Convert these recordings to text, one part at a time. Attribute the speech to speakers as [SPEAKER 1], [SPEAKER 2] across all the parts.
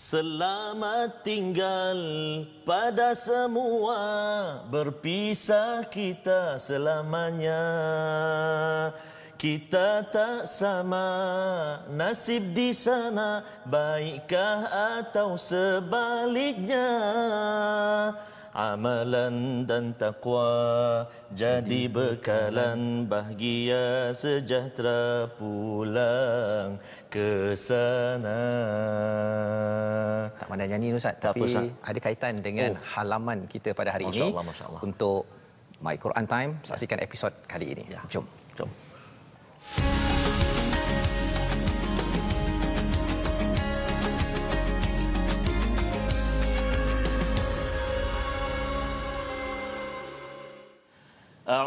[SPEAKER 1] Selamat tinggal pada semua. Berpisah kita selamanya. Kita tak sama. Nasib di sana Baikkah atau sebaliknya Amalan dan takwa jadi bekalan bahagia sejahtera pulang ke sana.
[SPEAKER 2] Tak pandai nyanyi Ustaz
[SPEAKER 1] Tak
[SPEAKER 2] tapi
[SPEAKER 1] apa, Ustaz.
[SPEAKER 2] ada kaitan dengan
[SPEAKER 1] Oh.
[SPEAKER 2] halaman kita pada hari
[SPEAKER 1] Masya
[SPEAKER 2] ini
[SPEAKER 1] Allah, Masya Allah.
[SPEAKER 2] untuk My Quran Time saksikan episod kali ini.
[SPEAKER 1] Ya.
[SPEAKER 2] Jom.
[SPEAKER 1] Jom.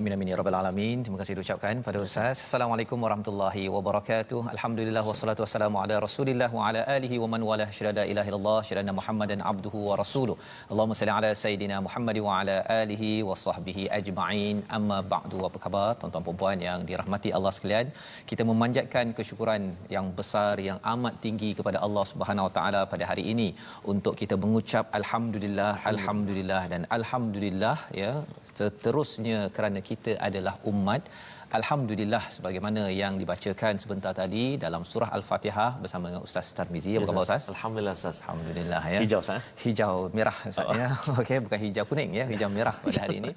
[SPEAKER 2] Amin amin ya rabbal alamin. Terima kasih diucapkan pada Ustaz. Assalamualaikum warahmatullahi wabarakatuh. Alhamdulillah wassalatu wassalamu ala Rasulillah wa ala alihi wa man wala syada ilaha illallah syada Muhammadan abduhu wa rasuluh. Allahumma salli ala sayidina Muhammad wa ala alihi wa sahbihi ajma'in. Amma ba'du. Apa khabar tuan-tuan dan puan yang dirahmati Allah sekalian? Kita memanjatkan kesyukuran yang besar yang amat tinggi kepada Allah Subhanahu wa taala pada hari ini untuk kita mengucap alhamdulillah alhamdulillah dan alhamdulillah ya seterusnya kerana kita adalah umat Alhamdulillah sebagaimana yang dibacakan sebentar tadi dalam surah Al-Fatihah bersama dengan Ustaz Tarmizi. Apa khabar Ustaz?
[SPEAKER 1] Alhamdulillah Ustaz.
[SPEAKER 2] Alhamdulillah ya.
[SPEAKER 1] Hijau, Ustaz, eh?
[SPEAKER 2] Hijau merah Ustaz ya. Okey bukan hijau kuning ya, hijau merah pada hari ini.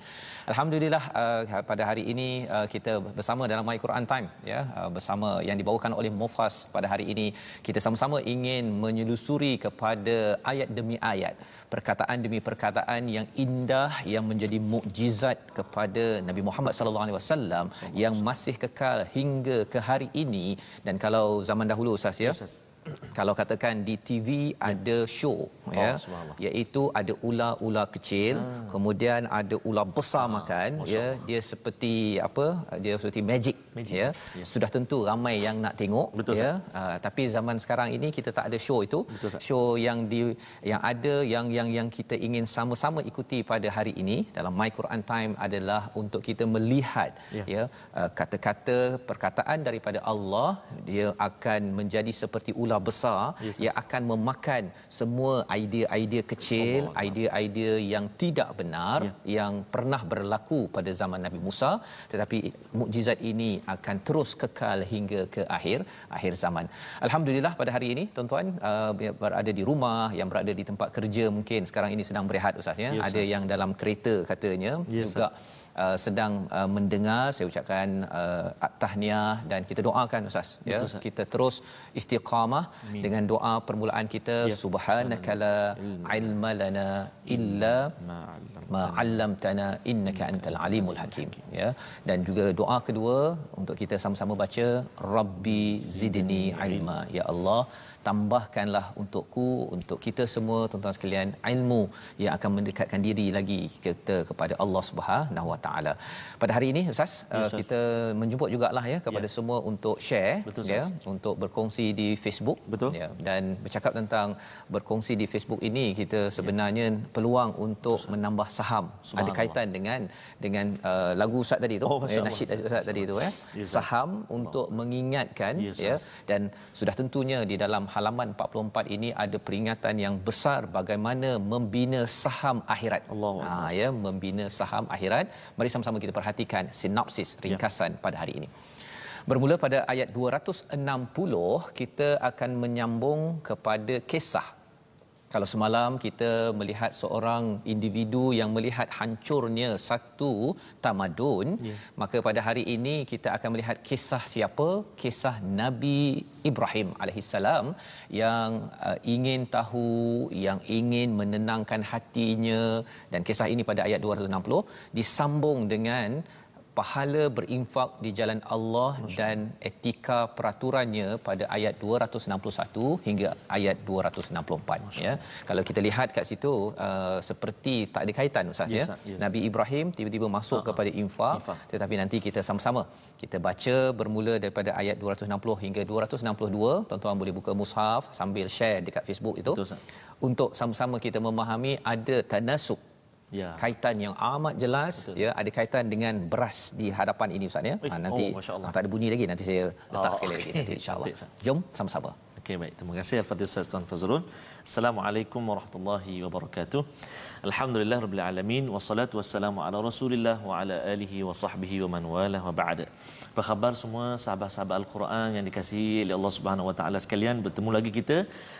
[SPEAKER 2] Alhamdulillah uh, pada hari ini uh, kita bersama dalam My Quran Time ya. Uh, bersama yang dibawakan oleh Mufas pada hari ini. Kita sama-sama ingin menyelusuri kepada ayat demi ayat, perkataan demi perkataan yang indah yang menjadi mukjizat kepada Nabi Muhammad sallallahu alaihi wasallam yang masih kekal hingga ke hari ini. Dan kalau zaman dahulu Ustaz ya
[SPEAKER 1] Ustaz.
[SPEAKER 2] Kalau katakan di TV ada show ya
[SPEAKER 1] subhanallah.
[SPEAKER 2] iaitu ada ular-ular kecil
[SPEAKER 1] Ah.
[SPEAKER 2] kemudian ada ular besar makan ya dia seperti apa dia seperti magic,
[SPEAKER 1] Magic.
[SPEAKER 2] ya
[SPEAKER 1] Ya.
[SPEAKER 2] sudah tentu ramai yang nak tengok
[SPEAKER 1] Betul,
[SPEAKER 2] ya uh, tapi zaman sekarang ini kita tak ada show itu
[SPEAKER 1] Betul,
[SPEAKER 2] show yang di yang ada yang yang yang kita ingin sama-sama ikuti pada hari ini dalam My Quran Time adalah untuk kita melihat
[SPEAKER 1] Ya.
[SPEAKER 2] ya uh, kata-kata perkataan daripada Allah dia akan menjadi seperti ular besar
[SPEAKER 1] Yes,
[SPEAKER 2] yang akan memakan semua idea-idea kecil idea-idea yang tidak benar
[SPEAKER 1] Ya.
[SPEAKER 2] yang pernah berlaku pada zaman Nabi Musa. Tetapi mukjizat ini akan terus kekal hingga ke akhir akhir zaman. Alhamdulillah pada hari ini tuan-tuan uh, berada di rumah yang berada di tempat kerja mungkin sekarang ini sedang berehat ustaz ya.
[SPEAKER 1] Ya,
[SPEAKER 2] ada
[SPEAKER 1] Ustaz.
[SPEAKER 2] yang dalam kereta katanya.
[SPEAKER 1] Ya,
[SPEAKER 2] juga uh, sedang uh, mendengar saya ucapkan uh, tahniah dan kita doakan ustaz ya.
[SPEAKER 1] Betul, Ustaz.
[SPEAKER 2] kita terus istiqamah dengan doa permulaan kita
[SPEAKER 1] Ya.
[SPEAKER 2] subhanaka la ilma lana illa ma 'allamtana. innaka antal alimul hakim ya. Dan juga doa kedua untuk kita sama-sama baca rabbi zidni ilma ya Allah tambahkanlah untukku untuk kita semua tuan-tuan sekalian ilmu yang akan mendekatkan diri lagi kita kepada Allah Subhanahu Wa Taala. Pada hari ini ustaz
[SPEAKER 1] Ya,
[SPEAKER 2] uh,
[SPEAKER 1] Ustaz.
[SPEAKER 2] kita menjemput jugalah ya kepada semua untuk share
[SPEAKER 1] Betul,
[SPEAKER 2] ya
[SPEAKER 1] Ustaz.
[SPEAKER 2] untuk berkongsi di Facebook
[SPEAKER 1] Betul.
[SPEAKER 2] ya dan bercakap tentang berkongsi di Facebook ini kita sebenarnya peluang untuk menambah saham ada kaitan dengan dengan uh, lagu ustaz tadi tu
[SPEAKER 1] Oh,
[SPEAKER 2] eh,
[SPEAKER 1] Allah.
[SPEAKER 2] nasyid ustaz tadi tu ya
[SPEAKER 1] Yes,
[SPEAKER 2] saham untuk mengingatkan ya
[SPEAKER 1] Ustaz.
[SPEAKER 2] dan sudah tentunya di dalam halaman 44 ini ada peringatan yang besar bagaimana membina saham akhirat.
[SPEAKER 1] Allahu
[SPEAKER 2] Ha ya membina saham akhirat. Mari sama-sama kita perhatikan sinopsis ringkasan pada hari ini. Bermula pada ayat 260 kita akan menyambung kepada kisah kalau semalam kita melihat seorang individu yang melihat hancurnya satu tamadun yeah. maka pada hari ini kita akan melihat kisah siapa kisah Nabi Ibrahim alaihissalam yang uh, ingin tahu yang ingin menenangkan hatinya dan kisah ini pada ayat 260 disambung dengan pahala berinfak di jalan Allah Masya. dan etika peraturannya pada ayat 261 hingga ayat 264 Masya. ya kalau kita lihat kat situ uh, seperti tak ada kaitan ustaz yes, ya yes. Nabi Ibrahim tiba-tiba masuk uh-huh. kepada infak, infak tetapi nanti kita sama-sama kita baca bermula daripada ayat 260 hingga 262 tuan-tuan boleh buka mushaf sambil share dekat Facebook itu Betul, untuk sama-sama kita memahami ada tanasub ya. kaitan yang amat jelas Betul. ya ada kaitan dengan beras di hadapan ini ustaz ya. Ha, nanti oh, ah, tak ada bunyi lagi nanti saya letak oh, sekali okay. lagi. Nanti insyaallah jom sama-sama.
[SPEAKER 1] Okey baik. Terima kasih al-fadhil ustaz tuan fazrul. Assalamualaikum warahmatullahi wabarakatuh. Alhamdulillah rabbil alamin wassalatu wassalamu ala rasulillah wa ala alihi wa sahbihi wa man wala wa ba'da apa khabar semua sahabat-sahabat al-Quran yang dikasihi oleh Allah Subhanahu wa taala sekalian. Bertemu lagi kita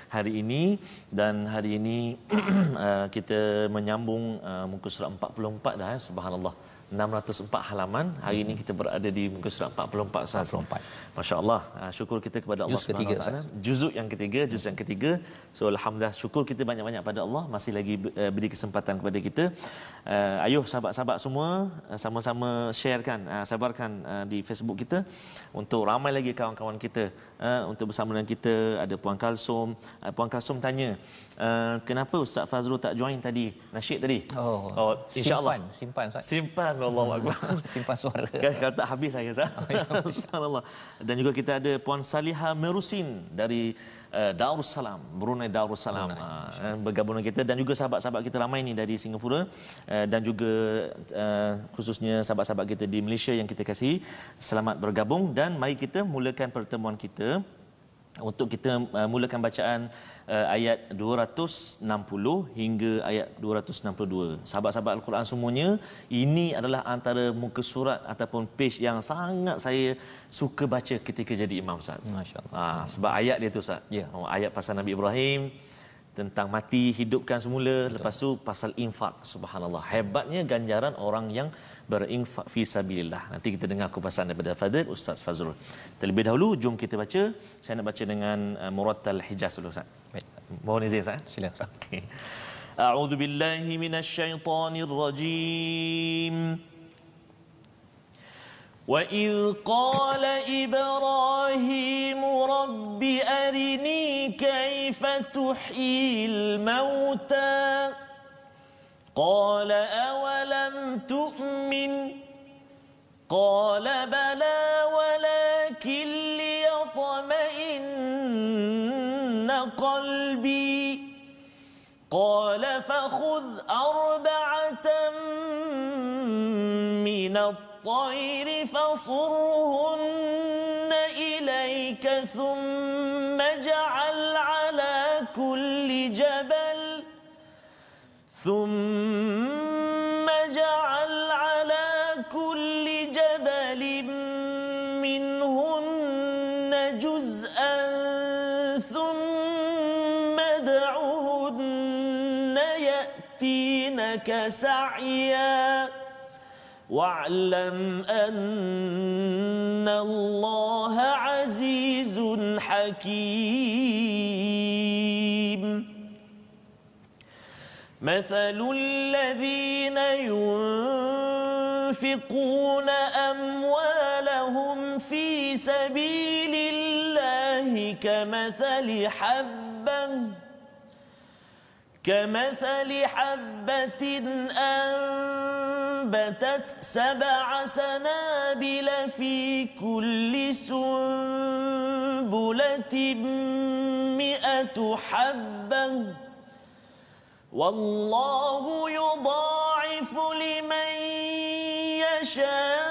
[SPEAKER 1] hari ini dan hari ini uh, kita menyambung uh, muka surat 44 dah ya subhanallah 604 halaman. Hari ini kita berada di muka surat 44 sahas 44 masya-Allah. Uh, syukur kita kepada Allah
[SPEAKER 2] Juz Subhanahu ketiga,
[SPEAKER 1] juzuk yang ketiga juz yang ketiga. So alhamdulillah syukur kita banyak-banyak pada Allah. Masih lagi uh, beri kesempatan kepada kita. Uh, ayuh sahabat-sahabat semua uh, sama-sama sharekan uh, sabarkan uh, di Facebook kita untuk ramai lagi kawan-kawan kita uh, untuk bersama dengan kita ada puan Kalsum uh, puan Kalsum tanya uh, kenapa Ustaz Fazrul tak join tadi? Nasyid tadi?
[SPEAKER 2] Oh, oh insyaallah. simpan simpan
[SPEAKER 1] Ustaz. Simpan Allah Akbar
[SPEAKER 2] simpan suara.
[SPEAKER 1] Kan kalau tak habis saya Ustaz. Oh, ya, insyaallah. Dan juga kita ada puan Saliha Merusin dari uh, Darussalam Brunei Darussalam. Uh, bergabung dengan kita. Dan juga sahabat-sahabat kita ramai ni dari Singapura. Uh, dan juga uh, khususnya sahabat-sahabat kita di Malaysia yang kita kasihi selamat bergabung. Dan mari kita mulakan pertemuan kita untuk kita uh, mulakan bacaan uh, ayat 260 hingga ayat 262. Sahabat-sahabat Al-Quran semuanya, ini adalah antara muka surat ataupun page yang sangat saya suka baca ketika jadi imam Ustaz. Masya-Allah. Ha, sebab ayat dia tu Ustaz. Yeah. Oh, ayat pasal Nabi Ibrahim tentang mati hidupkan semula. Betul. lepas tu pasal infak subhanallah. Hebatnya ganjaran orang yang berinfak fi sabilillah. Nanti kita dengar kupasan daripada Fadil Ustaz Fazrul. Terlebih dahulu jom kita baca. Saya nak baca dengan uh, Murattal Hijaz dulu Ustaz. Baik. Mohon izin Ustaz. Silakan okey. A'udzu billahi minasyaitonir rajim وإذ قال إبراهيم رب أرني كيف تحيي الموتى؟ قال أولم تؤمن؟ قال بلى ولكن ليطمئن قلبي. قال فخذ أربعة من الطيب الطير فصرهن إليك ثم اجعل على كل جبل ثم اجعل على كل جبل منهن جزءا ثم يأتينك سعياً واعلم أن الله عزيز حكيم. مثل الذين ينفقون أموالهم في سبيل الله كمثل حبة كمثل حبة أنبتت سبع سنابل في كل سنبلة مئة حبة. والله يضاعف لمن يشاء.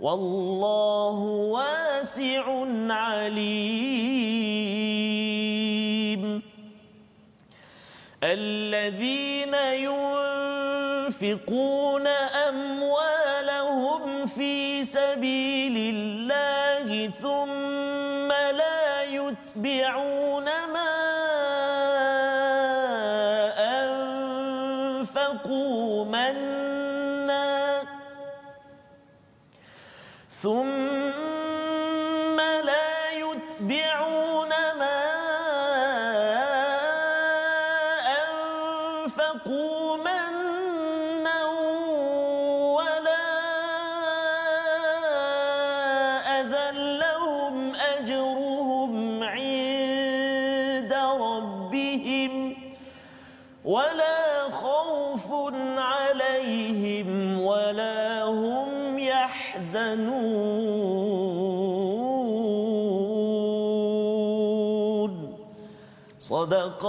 [SPEAKER 1] والله واسع عليم. الذين
[SPEAKER 3] ينفقون أموالهم في سبيل الله ثم لا يتبعون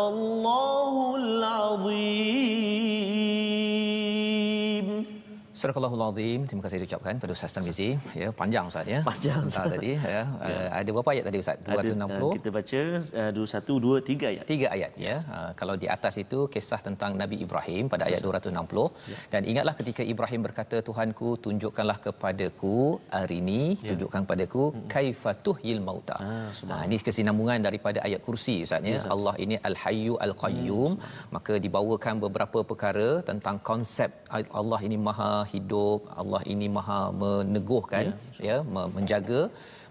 [SPEAKER 3] الله
[SPEAKER 2] Al-Azim. Terima kasih diucapkan pada Ustaz Tarmizi. Ya, panjang Ustaz ya.
[SPEAKER 1] Panjang,
[SPEAKER 2] Ustaz tadi ya. Uh, ada berapa ayat tadi Ustaz? 260.
[SPEAKER 1] Ada, uh, kita baca uh, 21 2 3 ayat.
[SPEAKER 2] Tiga ayat ya. Uh, kalau di atas itu kisah tentang Nabi Ibrahim pada ayat 260 dan ingatlah ketika Ibrahim berkata Tuhanku tunjukkanlah kepadaku hari ini tunjukkan kepadaku kaifatuhil mauta. Ha ini kesinambungan daripada ayat kursi Ustaz ya. Allah ini Al-Hayyu Al-Qayyum maka dibawakan beberapa perkara tentang konsep Allah ini Maha hidup, Allah ini Maha meneguhkan ya, me- menjaga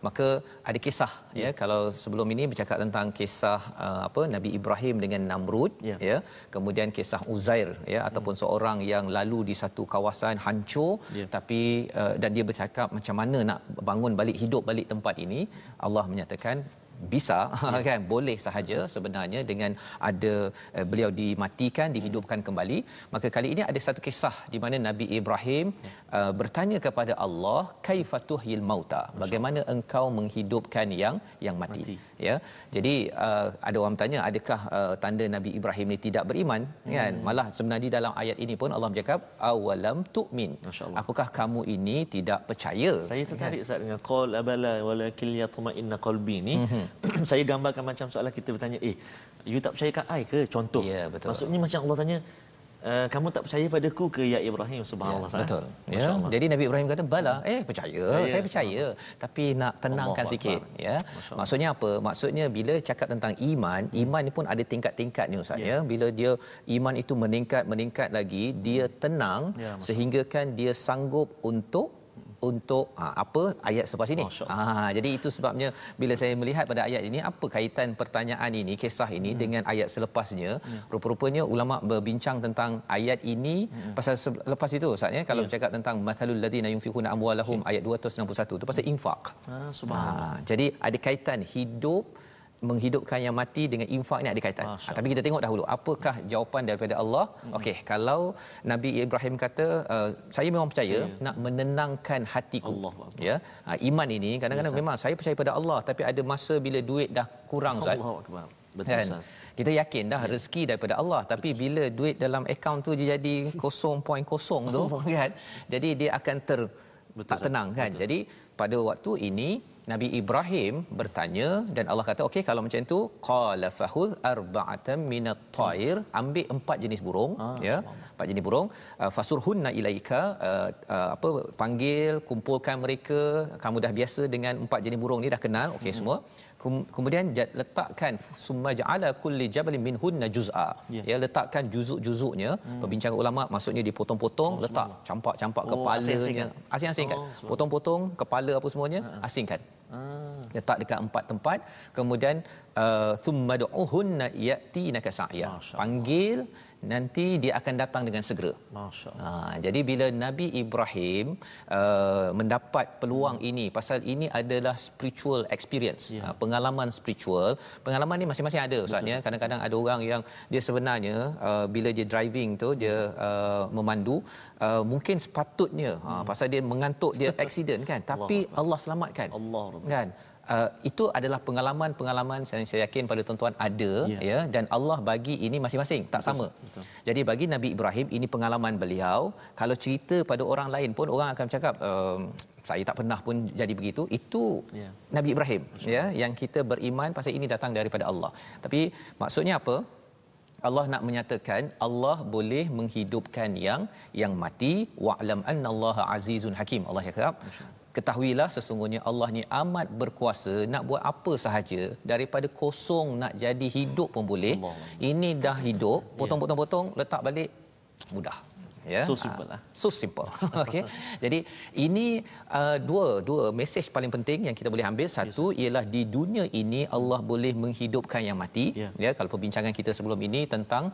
[SPEAKER 2] maka ada kisah ya. kalau sebelum ini bercakap tentang kisah uh, apa Nabi Ibrahim dengan Namrud
[SPEAKER 1] Ya.
[SPEAKER 2] ya. Kemudian kisah Uzair ya ataupun seorang yang lalu di satu kawasan hancur
[SPEAKER 1] Ya.
[SPEAKER 2] tapi uh, dan dia bercakap macam mana nak bangun balik hidup balik tempat ini. Allah menyatakan bisa
[SPEAKER 1] Ya.
[SPEAKER 2] kan boleh sahaja sebenarnya dengan ada uh, beliau dimatikan dihidupkan kembali. Maka kali ini ada satu kisah di mana Nabi Ibrahim
[SPEAKER 1] Ya.
[SPEAKER 2] uh, bertanya kepada Allah kaifatuhil mauta? Bagaimana engkau menghidupkan yang yang mati,
[SPEAKER 1] Mati.
[SPEAKER 2] ya. Jadi uh, ada orang bertanya adakah uh, tanda Nabi Ibrahim ni tidak beriman? Hmm. kan malah sebenarnya dalam ayat ini pun Allah bercakap awalam tu'min? Apakah kamu ini tidak percaya?
[SPEAKER 1] Saya tertarik Ustaz dengan qul abala walakin yatma'inna qalbi ni. saya gambarkan macam soalan kita bertanya, "Eh, you tak percaya kat I ke?" Contoh.
[SPEAKER 2] Ya, betul.
[SPEAKER 1] Maksudnya macam Allah tanya, uh, "Kamu tak percaya padaku ke ya Ibrahim?" Subhanallah. Ustaz.
[SPEAKER 2] Betul.
[SPEAKER 1] Masya
[SPEAKER 2] Ya.
[SPEAKER 1] Allah.
[SPEAKER 2] Jadi Nabi Ibrahim kata, "Bala, eh percaya,
[SPEAKER 1] Percaya,
[SPEAKER 2] saya percaya, tapi nak tenangkan
[SPEAKER 1] Allahu
[SPEAKER 2] sikit."
[SPEAKER 1] Akbar.
[SPEAKER 2] Ya.
[SPEAKER 1] Masya Allah.
[SPEAKER 2] Maksudnya apa? Maksudnya bila cakap tentang iman, iman ni pun ada tingkat-tingkat ni Ustaz
[SPEAKER 1] Ya.
[SPEAKER 2] ya. Bila dia iman itu meningkat meningkat lagi, dia tenang
[SPEAKER 1] Ya,
[SPEAKER 2] sehingga kan dia sanggup untuk untuk ha, apa ayat selepas ini. Ha, jadi itu sebabnya bila saya melihat pada ayat ini apa kaitan pertanyaan ini kisah ini hmm. dengan ayat selepasnya.
[SPEAKER 1] Ya.
[SPEAKER 2] Rupa-rupanya ulama berbincang tentang ayat ini hmm. pasal se- lepas itu Ustaz ya kalau
[SPEAKER 1] Ya.
[SPEAKER 2] bercakap tentang mathalul ladina yunfiquna amwalahum ayat 261 itu pasal infak.
[SPEAKER 1] Ah, subhanallah.
[SPEAKER 2] Ha, jadi ada kaitan hidup menghidupkan yang mati dengan infak ni ada kaitan.
[SPEAKER 1] Masya
[SPEAKER 2] Ha, tapi kita tengok dahulu apakah jawapan daripada Allah. Hmm. Okey, kalau Nabi Ibrahim kata uh, saya memang percaya
[SPEAKER 1] Percaya.
[SPEAKER 2] nak menenangkan hatiku.
[SPEAKER 1] Allahu Akbar.
[SPEAKER 2] Ya. Ha, iman ini kadang-kadang
[SPEAKER 1] Ustaz.
[SPEAKER 2] memang saya percaya pada Allah tapi ada masa bila duit dah kurang Ustaz.
[SPEAKER 1] Allahu akbar. Betul
[SPEAKER 2] Kan? Kita yakin dah ya. rezeki daripada Allah tapi bila duit dalam akaun tu dia jadi 0.0 tu kan. Jadi dia akan ter
[SPEAKER 1] Betul,
[SPEAKER 2] tak tenang kan.
[SPEAKER 1] Betul.
[SPEAKER 2] Jadi pada waktu ini Nabi Ibrahim bertanya dan Allah kata okey kalau macam tu qala fahuz arba'atan minat thair ambil empat jenis burung
[SPEAKER 1] Ah,
[SPEAKER 2] ya. empat jenis burung. Uh, fasurhunna ilaika uh, uh, apa panggil kumpulkan mereka. Kamu dah biasa dengan empat jenis burung ni dah kenal. Okey
[SPEAKER 1] Hmm.
[SPEAKER 2] semua. Kem- kemudian letakkan summa ja'ala kulli jabalin minhunna juz'a.
[SPEAKER 1] Ya.
[SPEAKER 2] ya letakkan juzuk-juzuknya. Hmm. perbincangan ulama maksudnya dipotong-potong
[SPEAKER 1] Oh,
[SPEAKER 2] letak campak-campak
[SPEAKER 1] Oh,
[SPEAKER 2] kepalanya.
[SPEAKER 1] asing-asingkan.
[SPEAKER 2] asing-asingkan.
[SPEAKER 1] Oh,
[SPEAKER 2] potong-potong kepala apa semuanya asingkan
[SPEAKER 1] Ah.
[SPEAKER 2] letak dekat empat tempat. Kemudian uh, thumma du'uhunna yatinaka sa'ya.
[SPEAKER 1] Allah.
[SPEAKER 2] panggil nanti dia akan datang dengan segera.
[SPEAKER 1] Allah.
[SPEAKER 2] Ha, jadi bila Nabi Ibrahim uh, mendapat peluang ini pasal ini adalah spiritual experience.
[SPEAKER 1] Ya.
[SPEAKER 2] uh, pengalaman spiritual. Pengalaman ni masing-masing ada Ustaz ya. Kadang-kadang ada orang yang dia sebenarnya uh, bila dia driving tu dia uh, memandu uh, mungkin sepatutnya ha, pasal dia mengantuk dia accident kan. Tapi Allah selamatkan.
[SPEAKER 1] Allah.
[SPEAKER 2] Kan Uh, itu adalah pengalaman-pengalaman yang saya yakin pada tuan-tuan ada
[SPEAKER 1] Ya.
[SPEAKER 2] ya dan Allah bagi ini masing-masing tak sama.
[SPEAKER 1] betul.
[SPEAKER 2] Jadi bagi Nabi Ibrahim ini pengalaman beliau. Kalau cerita pada orang lain pun orang akan cakap ehm, saya tak pernah pun jadi begitu. Itu
[SPEAKER 1] Ya.
[SPEAKER 2] Nabi Ibrahim ya yang kita beriman pasal ini datang daripada Allah. Tapi maksudnya apa? Allah nak menyatakan Allah boleh menghidupkan yang yang mati wa'lam annallaha azizun hakim. Allah cakap ketahuilah sesungguhnya Allah ni amat berkuasa nak buat apa sahaja daripada kosong nak jadi hidup pun boleh. Ini dah hidup, potong-potong-potong letak balik mudah. Ya.
[SPEAKER 1] So simple lah.
[SPEAKER 2] Ah, So simple. Okey. Jadi ini uh, dua dua mesej paling penting yang kita boleh ambil. Satu yes. ialah di dunia ini Allah boleh menghidupkan yang mati.
[SPEAKER 1] Ya.
[SPEAKER 2] Ya, kalau perbincangan kita sebelum ini tentang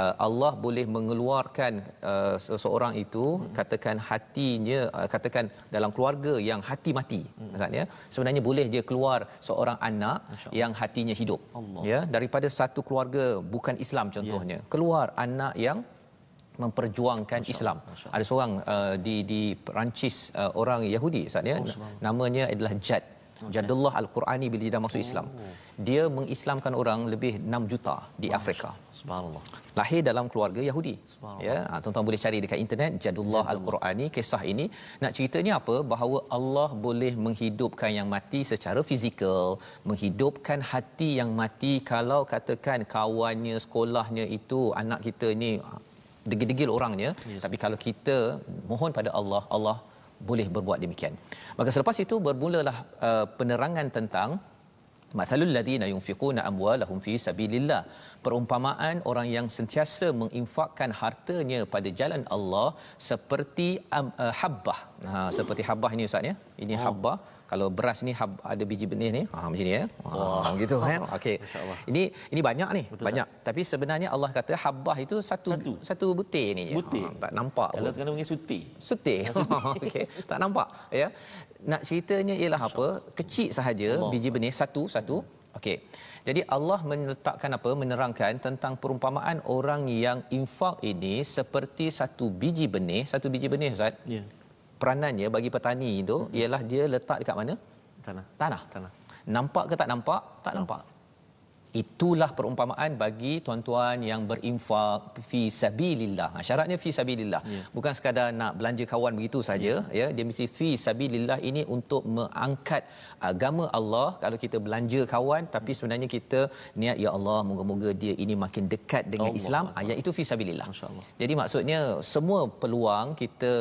[SPEAKER 2] uh, Allah boleh mengeluarkan uh, seseorang itu hmm. katakan hatinya uh, katakan dalam keluarga yang hati mati. Hmm. Maksudnya sebenarnya boleh dia keluar seorang anak yang hatinya hidup.
[SPEAKER 1] Allah.
[SPEAKER 2] Ya, daripada satu keluarga bukan Islam contohnya. Ya. Keluar anak yang memperjuangkan Masya Islam. Masya Ada seorang uh, di di Perancis uh, orang Yahudi Ustaz ya. Oh, namanya adalah Jad. Okay. Jadullah Al-Qurani bila dia dah masuk Islam. Oh. Dia mengislamkan orang lebih 6 juta di Masya. Afrika.
[SPEAKER 1] Subhanallah.
[SPEAKER 2] Lahir dalam keluarga Yahudi. Ya, ha, tuan-tuan boleh cari dekat internet Jadullah Al-Qurani kisah ini. Nak ceritanya apa? Bahawa Allah boleh menghidupkan yang mati secara fizikal, menghidupkan hati yang mati kalau katakan kawannya, sekolahnya itu anak kita ni degil-degil orangnya. Yes. tapi kalau kita mohon pada Allah Allah boleh berbuat demikian. Maka selepas itu bermulalah uh, penerangan tentang masalul ladina yunfiquna amwalahum fi sabilillah. Perumpamaan orang yang sentiasa menginfakkan hartanya pada jalan Allah seperti um, uh, habbah. Ha seperti habbah ini ustaz ya ini oh. habbah. Kalau beras ni hab, ada biji benih ni. Ha macam ni ya. Ha gitu kan okey. Ini ini banyak ni. Betul, banyak. Sah. tapi sebenarnya Allah kata habbah itu satu satu, satu butir ni
[SPEAKER 1] butir.
[SPEAKER 2] Ha, tak nampak.
[SPEAKER 1] Kalau kena panggil suti.
[SPEAKER 2] Suti. Okey. Tak nampak ya. Nak ceritanya ialah apa? Kecil sahaja Allah. biji benih satu satu. Okey. Jadi Allah meletakkan apa? Menerangkan tentang perumpamaan orang yang infak ini seperti satu biji benih. Satu biji benih ustaz. Ya. yeah peranannya bagi petani itu hmm. ialah dia letak dekat mana?
[SPEAKER 1] Tanah.
[SPEAKER 2] Tanah.
[SPEAKER 1] Tanah.
[SPEAKER 2] Nampak ke tak nampak? Tak nampak. Itulah perumpamaan bagi tuan-tuan yang berinfak fi sabilillah. Ha, syaratnya fi sabilillah. Yeah. Bukan sekadar nak belanja kawan begitu saja yes. ya. Dia mesti fi sabilillah ini untuk mengangkat agama Allah. Kalau kita belanja kawan tapi sebenarnya kita niat ya Allah moga-moga dia ini makin dekat dengan Allah. Islam. Ayat itu fi sabilillah. Jadi maksudnya semua peluang kita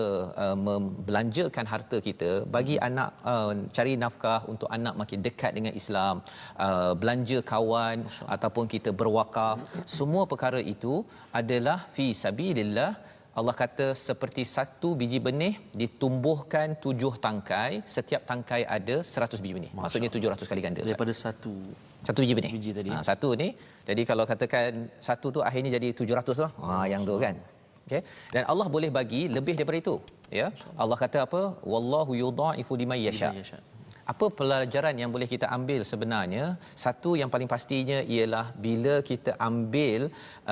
[SPEAKER 2] uh, membelanjakan harta kita bagi hmm. anak uh, cari nafkah untuk anak makin dekat dengan Islam, uh, belanja kawan ataupun kita berwakaf semua perkara itu adalah fi sabilillah. Allah kata seperti satu biji benih ditumbuhkan tujuh tangkai setiap tangkai ada seratus biji benih. Masya maksudnya tujuh ratus kali ganda
[SPEAKER 1] daripada satu
[SPEAKER 2] satu biji benih.
[SPEAKER 1] biji tadi.
[SPEAKER 2] Ha, satu ni. Jadi kalau katakan satu tu akhirnya jadi tujuh ratus lah. Ha, yang tu kan. Okay. Dan Allah boleh bagi lebih daripada itu. Ya. Allah. Kata apa? Wallahu yudha'ifu liman yasha apa pelajaran yang boleh kita ambil sebenarnya? Satu yang paling pastinya ialah bila kita ambil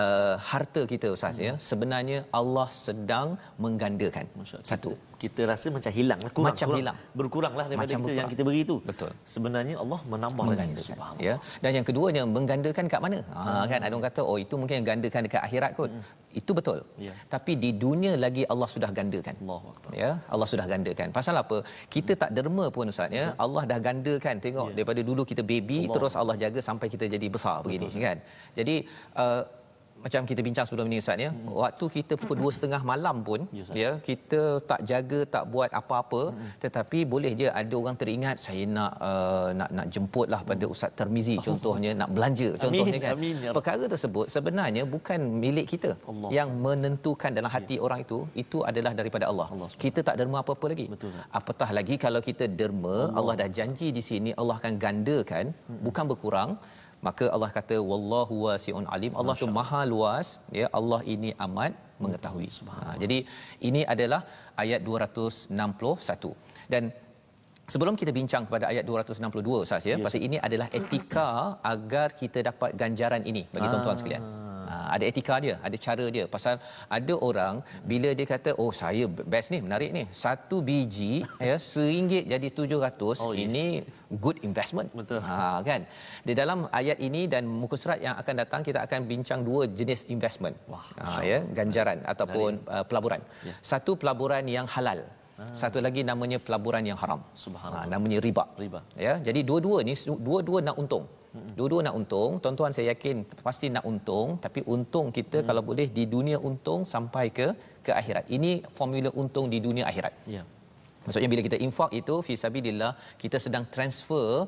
[SPEAKER 2] uh, harta kita ustaz hmm. ya sebenarnya Allah sedang menggandakan. Satu
[SPEAKER 1] kita rasa macam hilang kurang,
[SPEAKER 2] macam
[SPEAKER 1] kurang,
[SPEAKER 2] hilang.
[SPEAKER 1] Berkuranglah daripada macam kita berkurang. yang kita beri itu
[SPEAKER 2] betul.
[SPEAKER 1] Sebenarnya Allah menambah
[SPEAKER 2] lagi ya. Dan yang keduanya menggandakan kat mana? Ha hmm. kan? Ada orang kata oh itu mungkin gandakan dekat akhirat kot. Hmm. itu betul. Ya. tapi di dunia lagi Allah sudah gandakan. Allah ya Allah sudah gandakan. Pasal apa? Kita tak derma pun ustaz ya. Allah dah gandakan. Tengok ya. daripada dulu kita baby Allah. terus Allah jaga sampai kita jadi besar betul, begini kan? Jadi uh, macam kita bincang sebelum ini ustaz ya hmm. waktu kita pukul 2.30 malam pun ya, ya kita tak jaga tak buat apa-apa hmm. tetapi boleh je ada orang teringat saya nak uh, nak nak jemputlah pada ustaz Termizi oh. contohnya nak belanja contohnya kan Amin, ya. perkara tersebut sebenarnya bukan milik kita Allah. yang menentukan dalam hati ya. orang itu itu adalah daripada Allah, Allah kita tak derma apa-apa lagi
[SPEAKER 1] Betul.
[SPEAKER 2] apatah lagi kalau kita derma Allah. Allah dah janji di sini Allah akan gandakan hmm. bukan berkurang maka Allah kata wallahu wasiun alim. Allah tu maha luas ya. Allah ini amat mengetahui. Ha, jadi ini adalah ayat 261 dan Sebelum kita bincang kepada ayat 262 Ustaz ya, yes. pasal ini adalah etika agar kita dapat ganjaran ini bagi ah. tuan-tuan sekalian. Ha, ada etika dia, ada cara dia. Pasal ada orang bila dia kata, "Oh, saya best ni, menarik ni. Satu biji ya seringgit jadi 700, oh, yes. ini good investment."
[SPEAKER 1] Betul.
[SPEAKER 2] Ha kan. Di dalam ayat ini dan muka surat yang akan datang kita akan bincang dua jenis investment. Wah, ha, ya, ganjaran ataupun uh, pelaburan. Ya. Satu pelaburan yang halal. Ah. Satu lagi namanya pelaburan yang haram. Subhanallah. Ha, namanya riba.
[SPEAKER 1] Riba.
[SPEAKER 2] Ya, jadi dua-dua ni dua-dua nak untung. Dua-dua nak untung. Tuan-tuan saya yakin pasti nak untung, tapi untung kita hmm. kalau boleh di dunia untung sampai ke ke akhirat. Ini formula untung di dunia akhirat.
[SPEAKER 1] Ya.
[SPEAKER 2] Maksudnya bila kita infak itu fi sabilillah, kita sedang transfer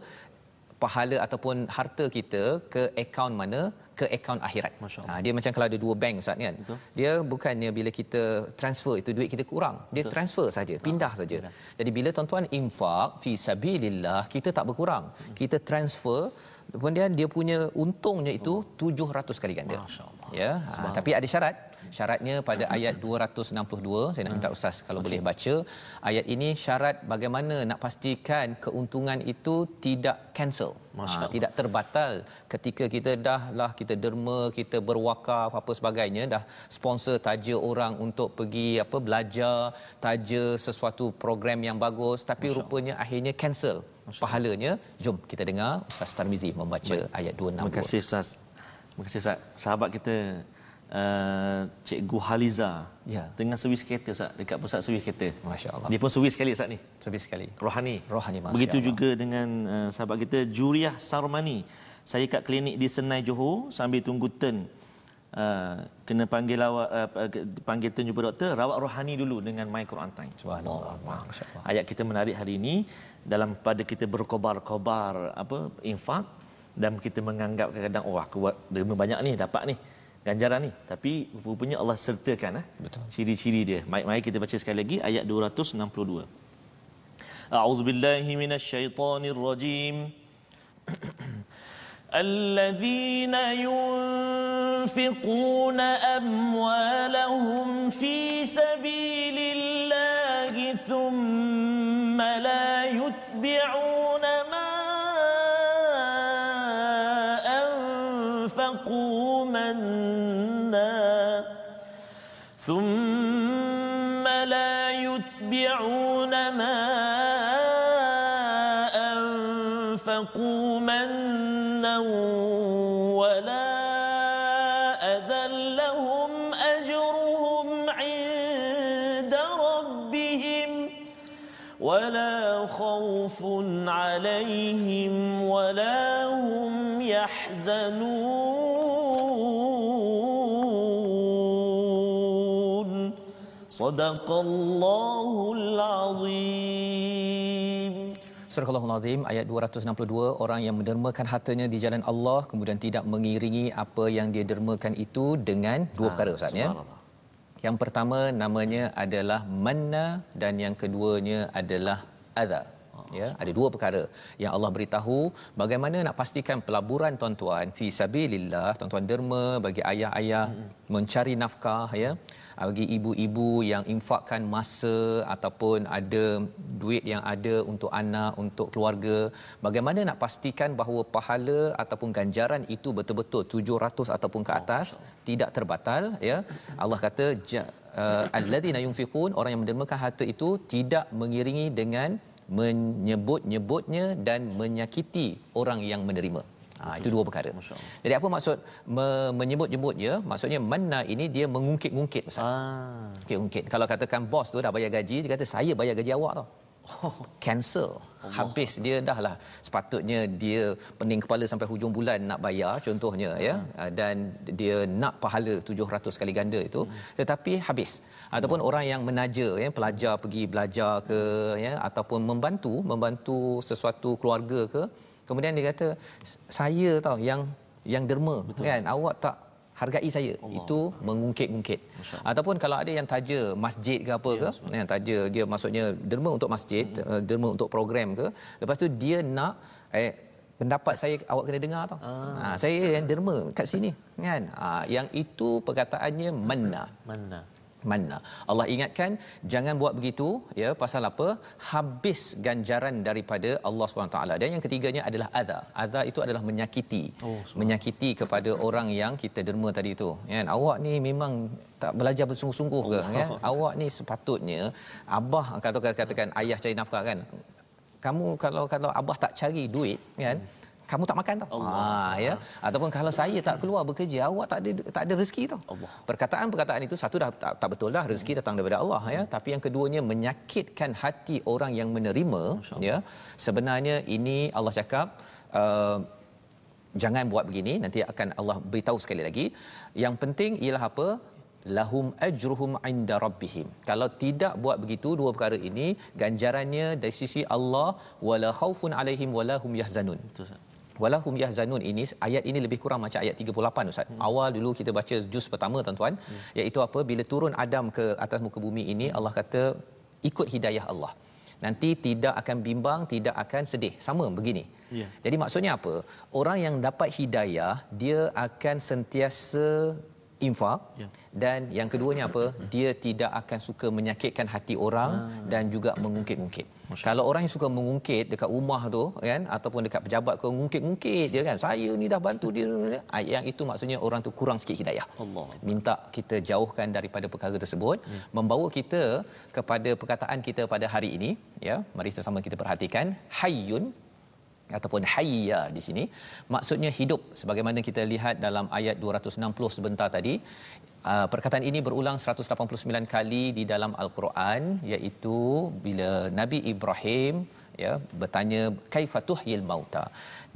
[SPEAKER 2] pahala ataupun harta kita ke akaun mana ke akaun akhirat. Ha, dia macam kalau ada dua bank ustaz kan. Betul. Dia bukannya bila kita transfer itu duit kita kurang. Dia Betul. transfer saja, pindah ha, saja. Jadi bila tuan-tuan infak fi sabilillah, kita tak berkurang. Hmm. Kita transfer kemudian dia punya untungnya itu 700 kali ganda. Ya. Ha, tapi ada syarat syaratnya pada ayat 262 saya nak minta ustaz kalau okay. boleh baca. Ayat ini syarat bagaimana nak pastikan keuntungan itu tidak cancel. Ha, tidak terbatal ketika kita dah lah kita derma kita berwakaf apa sebagainya dah sponsor taja orang untuk pergi apa belajar taja sesuatu program yang bagus tapi Masya rupanya akhirnya cancel Masya pahalanya. Jom kita dengar ustaz Tarmizi membaca Baik. ayat 262
[SPEAKER 1] terima kasih ustaz. Terima kasih ustaz. Sahabat kita uh, Cikgu Haliza ya. dengan servis kereta Ustaz dekat pusat servis kereta.
[SPEAKER 2] Masya-Allah.
[SPEAKER 1] Dia pun servis sekali Ustaz ni.
[SPEAKER 2] Servis sekali.
[SPEAKER 1] Rohani.
[SPEAKER 2] Rohani
[SPEAKER 1] Masya Begitu Allah. juga dengan uh, sahabat kita Juriah Sarmani. Saya kat klinik di Senai Johor sambil tunggu turn. Uh, kena panggil awak uh, panggil turn jumpa doktor rawat rohani dulu dengan my Quran time.
[SPEAKER 2] Subhanallah. Masya-Allah.
[SPEAKER 1] Ayat kita menarik hari ini dalam pada kita berkobar-kobar apa infak dan kita menganggap kadang-kadang oh aku buat derma banyak ni dapat ni ganjaran ni tapi rupanya Allah sertakan eh betul ciri-ciri dia mari mari kita baca sekali lagi ayat 262 A'udzubillahi minasyaitonirrajim الذين ينفقون أموالهم في سبيل الله ثم لا يتبعون صدق الله العظيم
[SPEAKER 2] Surah Allahul Azim ayat 262 orang yang mendermakan hartanya di jalan Allah kemudian tidak mengiringi apa yang dia dermakan itu dengan dua perkara Ustaz ya. Yang pertama namanya adalah manna dan yang keduanya adalah adza. Ya, ada dua perkara yang Allah beritahu. Bagaimana nak pastikan pelaburan tuan-tuan? Fi sabilillah tuan-tuan derma bagi ayah-ayah mencari nafkah ya? Bagi ibu-ibu yang infakkan masa ataupun ada duit yang ada untuk anak untuk keluarga bagaimana nak pastikan bahawa pahala ataupun ganjaran itu betul-betul 700 ataupun ke atas oh, tidak terbatal ya? Allah kata uh, alladzina yunfiqun orang yang mendermakan harta itu tidak mengiringi dengan menyebut-nyebutnya dan menyakiti orang yang menerima Ha, itu dua perkara. Jadi apa maksud me- menyebut-nyebut je? Maksudnya mana ini dia mengungkit-ungkit Ustaz. Ah. Ungkit-ungkit. Kalau katakan bos tu dah bayar gaji, dia kata saya bayar gaji awak tau. Cancel. Allah. Habis dia dah lah sepatutnya dia pening kepala sampai hujung bulan nak bayar contohnya ya. hmm. ya dan dia nak pahala 700 kali ganda itu hmm. tetapi habis ataupun hmm. orang yang menaja ya pelajar pergi belajar ke ya ataupun membantu membantu sesuatu keluarga ke Kemudian dia kata saya tahu yang yang derma Betul. kan? Awak tak hargai saya. Allah. itu mengungkit-ungkit. Ataupun kalau ada yang taja masjid ke apa ya, ke yang taja dia maksudnya derma untuk masjid hmm. derma untuk program ke lepas tu dia nak eh pendapat saya awak kena dengar tau. Ah. ha, saya yang derma kat sini kan? Ha, yang itu perkataannya mana
[SPEAKER 1] mana
[SPEAKER 2] mana. Allah ingatkan jangan buat begitu ya pasal apa? Habis ganjaran daripada Allah SWT dan yang ketiganya adalah adha. Adha itu adalah menyakiti. Oh, menyakiti kepada orang yang kita derma tadi itu kan? Awak ni memang tak belajar bersungguh-sungguh ke? Ya awak ni sepatutnya abah kata katakan ayah cari nafkah kan? Kamu kalau kalau abah tak cari duit kan? hmm kamu tak makan tau. Allah. Ha ya. Ataupun kalau saya tak keluar bekerja, awak tak ada tak ada rezeki tau. Allah. Perkataan-perkataan itu satu dah tak, tak betul dah rezeki datang daripada Allah ya. Tapi yang keduanya menyakitkan hati orang yang menerima ya. Sebenarnya ini Allah cakap uh, jangan buat begini nanti akan Allah beritahu sekali lagi yang penting ialah apa lahum ajruhum inda rabbihim kalau tidak buat begitu dua perkara ini ganjarannya dari sisi Allah wala khaufun alaihim wala hum yahzanun betul wala hum yahzanun. Ini ayat ini lebih kurang macam ayat 38 ustaz. Hmm. awal dulu kita baca juz pertama tuan-tuan hmm. iaitu apa? Bila turun Adam ke atas muka bumi ini Allah kata ikut hidayah Allah. Nanti tidak akan bimbang tidak akan sedih. Sama begini. Yeah. jadi maksudnya apa? Orang yang dapat hidayah dia akan sentiasa infak. Ya. dan yang keduanya apa? Dia tidak akan suka menyakitkan hati orang ha. dan juga mengungkit-ungkit kalau orang yang suka mengungkit dekat rumah tu kan ataupun dekat pejabat kau mengungkit-ungkit dia kan. Saya ni dah bantu dia yang itu maksudnya orang tu kurang sikit hidayah. Allah. Minta kita jauhkan daripada perkara tersebut ya. membawa kita kepada perkataan kita pada hari ini ya. Mari sama kita perhatikan. Hayyun ataupun hayya di sini. Maksudnya hidup sebagaimana kita lihat dalam ayat 260 sebentar tadi uh, perkataan ini berulang 189 kali di dalam al-Quran iaitu bila Nabi Ibrahim ya bertanya kaifatuhyil mauta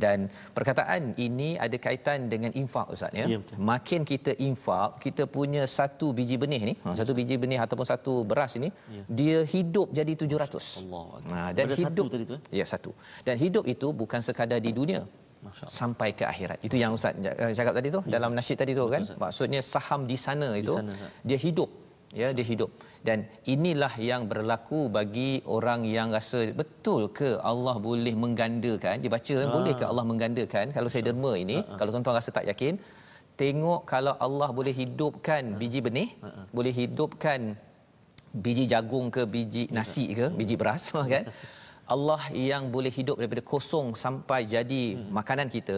[SPEAKER 2] dan perkataan ini ada kaitan dengan infak ustaz ya, ya makin kita infak kita punya satu biji benih ni ya. satu biji benih ataupun satu beras ini ya. dia hidup jadi 700 Allah nah dan Ada hidup satu tadi tu eh? ya satu dan hidup itu bukan sekadar di dunia sampai ke akhirat. Itu yang Ustaz cakap tadi tu ya. dalam nasyid tadi tu kan. Maksudnya saham di sana itu di sana, dia hidup ya dia hidup dan inilah yang berlaku bagi orang yang rasa betul ke Allah boleh menggandakan dibaca ah. boleh ke Allah menggandakan kalau saya derma ini ah. kalau tuan-tuan rasa tak yakin tengok kalau Allah boleh hidupkan ah. biji benih. Ah. boleh hidupkan biji jagung ke biji nasi ke biji beras kan Allah yang boleh hidup daripada kosong sampai jadi hmm. makanan kita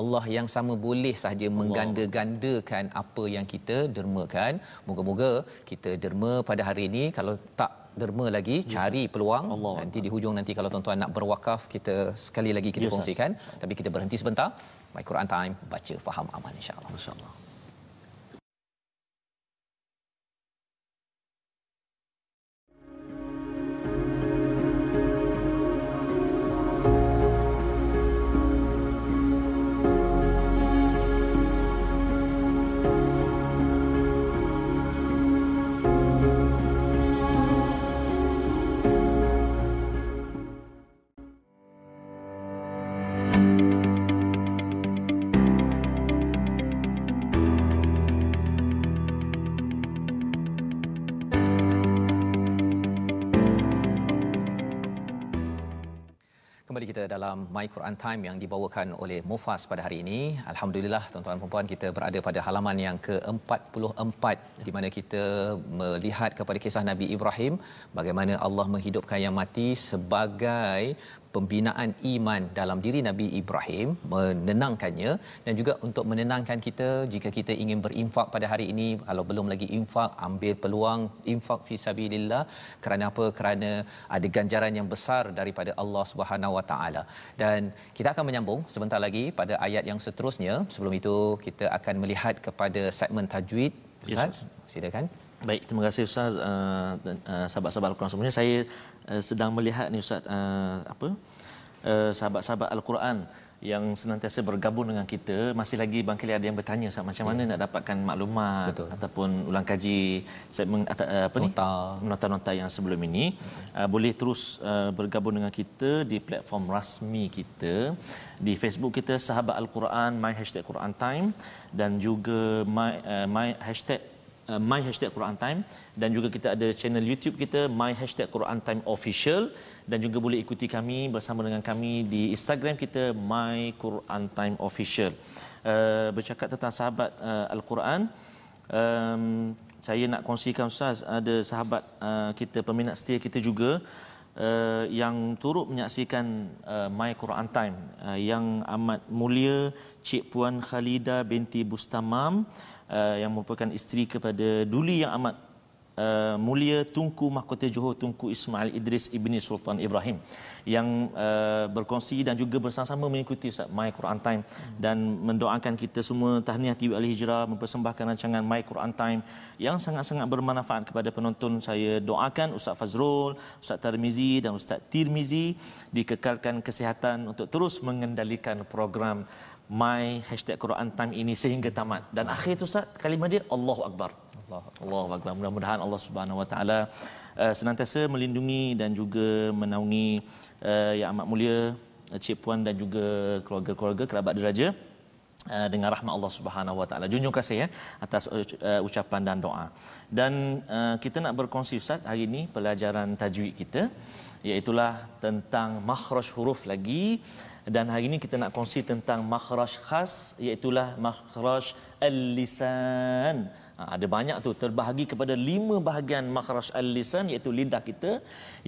[SPEAKER 2] Allah yang sama boleh sahaja mengganda-gandakan apa yang kita dermakan. Moga-moga kita derma pada hari ini. Kalau tak derma lagi yes. cari peluang. Allah. nanti di hujung nanti kalau tuan-tuan nak berwakaf kita sekali lagi kita yes, kongsikan. Tapi kita berhenti sebentar. My Quran time. Baca faham aman insyaallah. Insyaallah dalam My Quran Time yang dibawakan oleh Mufas pada hari ini. Alhamdulillah tuan-tuan dan puan kita berada pada halaman yang ke-44 di mana kita melihat kepada kisah Nabi Ibrahim bagaimana Allah menghidupkan yang mati sebagai pembinaan iman dalam diri Nabi Ibrahim menenangkannya dan juga untuk menenangkan kita jika kita ingin berinfak pada hari ini. Kalau belum lagi infak ambil peluang infak fi sabilillah. Kerana apa? Kerana ada ganjaran yang besar daripada Allah Subhanahu Wa Taala. Dan kita akan menyambung sebentar lagi pada ayat yang seterusnya. Sebelum itu kita akan melihat kepada segmen tajwid. Ustaz yes, silakan
[SPEAKER 1] Baik, terima kasih Ustaz uh, uh, sahabat-sahabat Al-Quran semuanya. Saya uh, sedang melihat ni Ustaz uh, apa? Uh, sahabat-sahabat Al-Quran yang senantiasa bergabung dengan kita masih lagi bangkali ada yang bertanya Ustaz macam mana ya. nak dapatkan maklumat Betul. ataupun ulang kaji segmen uh, apa
[SPEAKER 2] nota.
[SPEAKER 1] ni nota-nota yang sebelum ini uh, boleh terus uh, bergabung dengan kita di platform rasmi kita di Facebook kita sahabat Al-Quran my hashtag Quran time dan juga my uh, my hashtag uh, my hashtag Quran Time dan juga kita ada channel YouTube kita my hashtag Quran Time official. Dan juga boleh ikuti kami bersama dengan kami di Instagram kita my Quran Time official. Uh, bercakap tentang sahabat uh, Al-Quran. Um, saya nak kongsikan Ustaz ada sahabat uh, kita peminat setia kita juga uh, yang turut menyaksikan uh, My Quran Time. Uh, yang amat mulia Cik Puan Khalida binti Bustamam uh, yang merupakan isteri kepada Duli yang amat uh, Mulia Tunku Mahkota Johor Tunku Ismail Idris Ibni Sultan Ibrahim yang uh, berkongsi dan juga bersama-sama mengikuti Ustaz My Quran Time dan mendoakan kita semua tahniah TV Al Hijrah mempersembahkan rancangan My Quran Time yang sangat-sangat bermanfaat kepada penonton. Saya doakan Ustaz Fazrul, Ustaz Tarmizi dan Ustaz Tirmizi dikekalkan kesihatan untuk terus mengendalikan program My Hashtag Quran Time ini sehingga tamat. Dan akhir tu Ustaz, kalimah dia Allahu Akbar. Allah Allah Akbar. Mudah-mudahan Allah Subhanahu Wa Taala uh, senantiasa melindungi dan juga menaungi uh, yang amat mulia uh, Cik Puan dan juga keluarga-keluarga kerabat deraja uh, dengan rahmat Allah Subhanahu Wa Taala. Junjung kasih ya atas uh, ucapan dan doa. Dan uh, kita nak berkongsi Ustaz hari ini pelajaran tajwid kita iaitu tentang makhraj huruf lagi dan hari ini kita nak kongsi tentang makhraj khas iaitu makhraj al-lisan Ha, ada banyak tu terbahagi kepada lima bahagian makhraj al-lisan iaitu lidah kita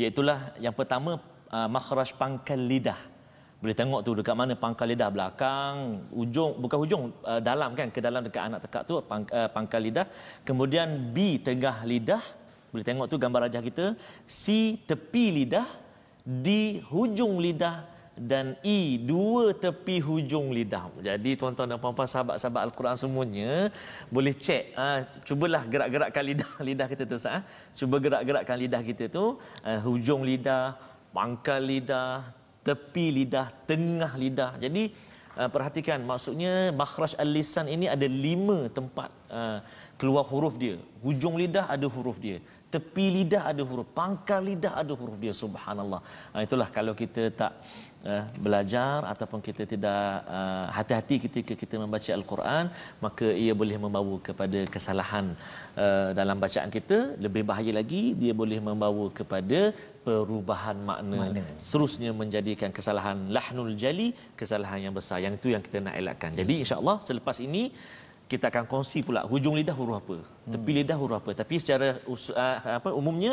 [SPEAKER 1] iaitulah yang pertama uh, makhraj pangkal lidah boleh tengok tu dekat mana pangkal lidah belakang ujung bukan hujung uh, dalam kan ke dalam dekat anak tekak tu pang, uh, pangkal lidah. Kemudian B tengah lidah. Boleh tengok tu gambar rajah kita. C tepi lidah. D hujung lidah. Dan i dua tepi hujung lidah. Jadi tuan-tuan dan puan-puan sahabat-sahabat al-Quran semuanya boleh cek ha, cubalah gerak-gerakkan lidah lidah kita tu sah. Cuba gerak-gerakkan lidah kita tu. Ha, hujung lidah, pangkal lidah, tepi lidah, tengah lidah. Jadi ha, perhatikan maksudnya makhraj al-lisan ini ada lima tempat ha, keluar huruf dia. Hujung lidah ada huruf dia tepi lidah ada huruf pangkal lidah ada huruf dia subhanallah ha, itulah kalau kita tak uh, belajar ataupun kita tidak uh, hati-hati ketika kita membaca al-Quran maka ia boleh membawa kepada kesalahan uh, dalam bacaan kita lebih bahaya lagi dia boleh membawa kepada perubahan makna Mana? seterusnya menjadikan kesalahan lahnul jali kesalahan yang besar yang itu yang kita nak elakkan jadi insyaallah selepas ini kita akan kongsi pula hujung lidah huruf apa tepi hmm. lidah huruf apa tapi secara uh, apa umumnya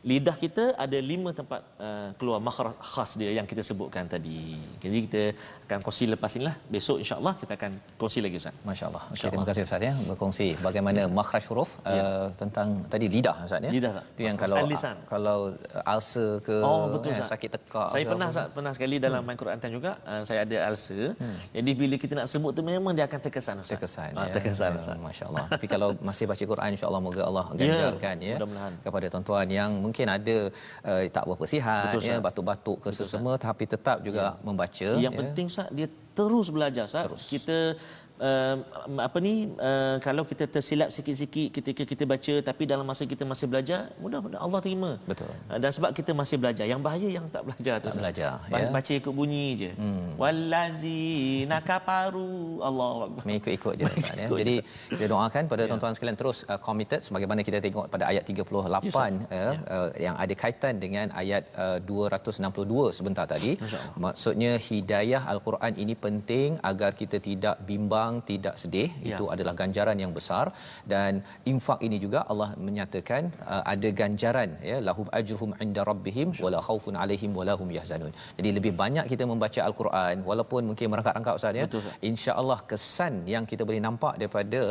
[SPEAKER 1] lidah kita ada lima tempat uh, keluar makhraj khas dia yang kita sebutkan tadi. Jadi kita akan kongsi lepas inilah. Besok insya-Allah kita akan kongsi lagi Ustaz.
[SPEAKER 2] Masya-Allah. Okay, terima kasih Ustaz ya berkongsi bagaimana yes. makhraj huruf uh, ya. tentang tadi lidah Ustaz ya.
[SPEAKER 1] Lidah.
[SPEAKER 2] Itu yang kalau lisan. kalau ulcer ke
[SPEAKER 1] oh, betul,
[SPEAKER 2] eh, sakit tekak.
[SPEAKER 1] Saya pernah Ustaz, pernah sekali dalam hmm. Quran juga uh, saya ada ulcer. Hmm. Jadi bila kita nak sebut tu memang dia akan terkesan Ustaz.
[SPEAKER 2] Terkesan.
[SPEAKER 1] Ah,
[SPEAKER 2] ya.
[SPEAKER 1] terkesan Ustaz.
[SPEAKER 2] Masya-Allah. Tapi kalau masih baca Quran insya-Allah moga Allah ya, ganjarkan ya, ya kepada tuan-tuan yang mungkin ada uh, tak berapa sihat Betul, ya batuk-batuk ke sesama tapi tetap juga ya. membaca
[SPEAKER 1] yang ya. penting Ustaz dia terus belajar Ustaz. Kita uh, apa ni uh, kalau kita tersilap sikit-sikit ketika kita baca tapi dalam masa kita masih belajar mudah-mudahan Allah terima.
[SPEAKER 2] Betul.
[SPEAKER 1] Uh, dan sebab kita masih belajar yang bahaya yang tak belajar
[SPEAKER 2] tak tu belajar
[SPEAKER 1] ya. baca ikut bunyi je. Hmm. wallazi nakaparu Allah
[SPEAKER 2] mengikut-ikut je ya. jadi kita doakan pada ya. tuan-tuan sekalian terus uh, committed sebagaimana kita tengok pada ayat 38 yes, ya, ya. Uh, yang ada kaitan dengan ayat uh, 262 sebentar tadi. Maksudnya hidayah al-Quran ini penting agar kita tidak bimbang orang tidak sedih ya. itu adalah ganjaran yang besar dan infak ini juga Allah menyatakan uh, ada ganjaran ya lahum ajruhum inda rabbihim wala khaufun alaihim wala hum yahzanun jadi lebih banyak kita membaca al-Quran walaupun mungkin merangkak-rangkap ustaz ya insya-Allah kesan yang kita boleh nampak daripada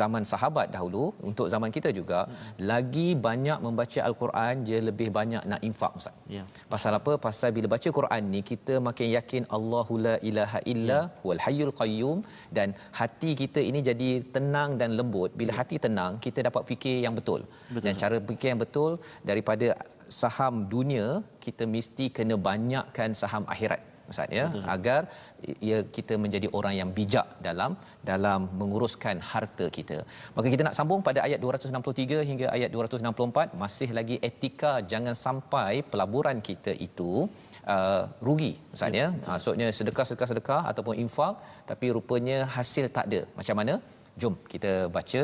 [SPEAKER 2] zaman sahabat dahulu untuk zaman kita juga hmm. lagi banyak membaca al-Quran dia lebih banyak nak infak ustaz ya pasal apa pasal bila baca Quran ni kita makin yakin Allahu la ilaha illa ya. huwal hayyul qayyum dan hati kita ini jadi tenang dan lembut bila hati tenang kita dapat fikir yang betul, betul. dan cara fikir yang betul daripada saham dunia kita mesti kena banyakkan saham akhirat Ustaz ya Betul. agar ya kita menjadi orang yang bijak dalam dalam menguruskan harta kita. Maka kita nak sambung pada ayat 263 hingga ayat 264 masih lagi etika jangan sampai pelaburan kita itu uh, rugi Ustaz ya. Maksudnya sedekah-sedekah sedekah ataupun infak tapi rupanya hasil tak ada. Macam mana? Jom kita baca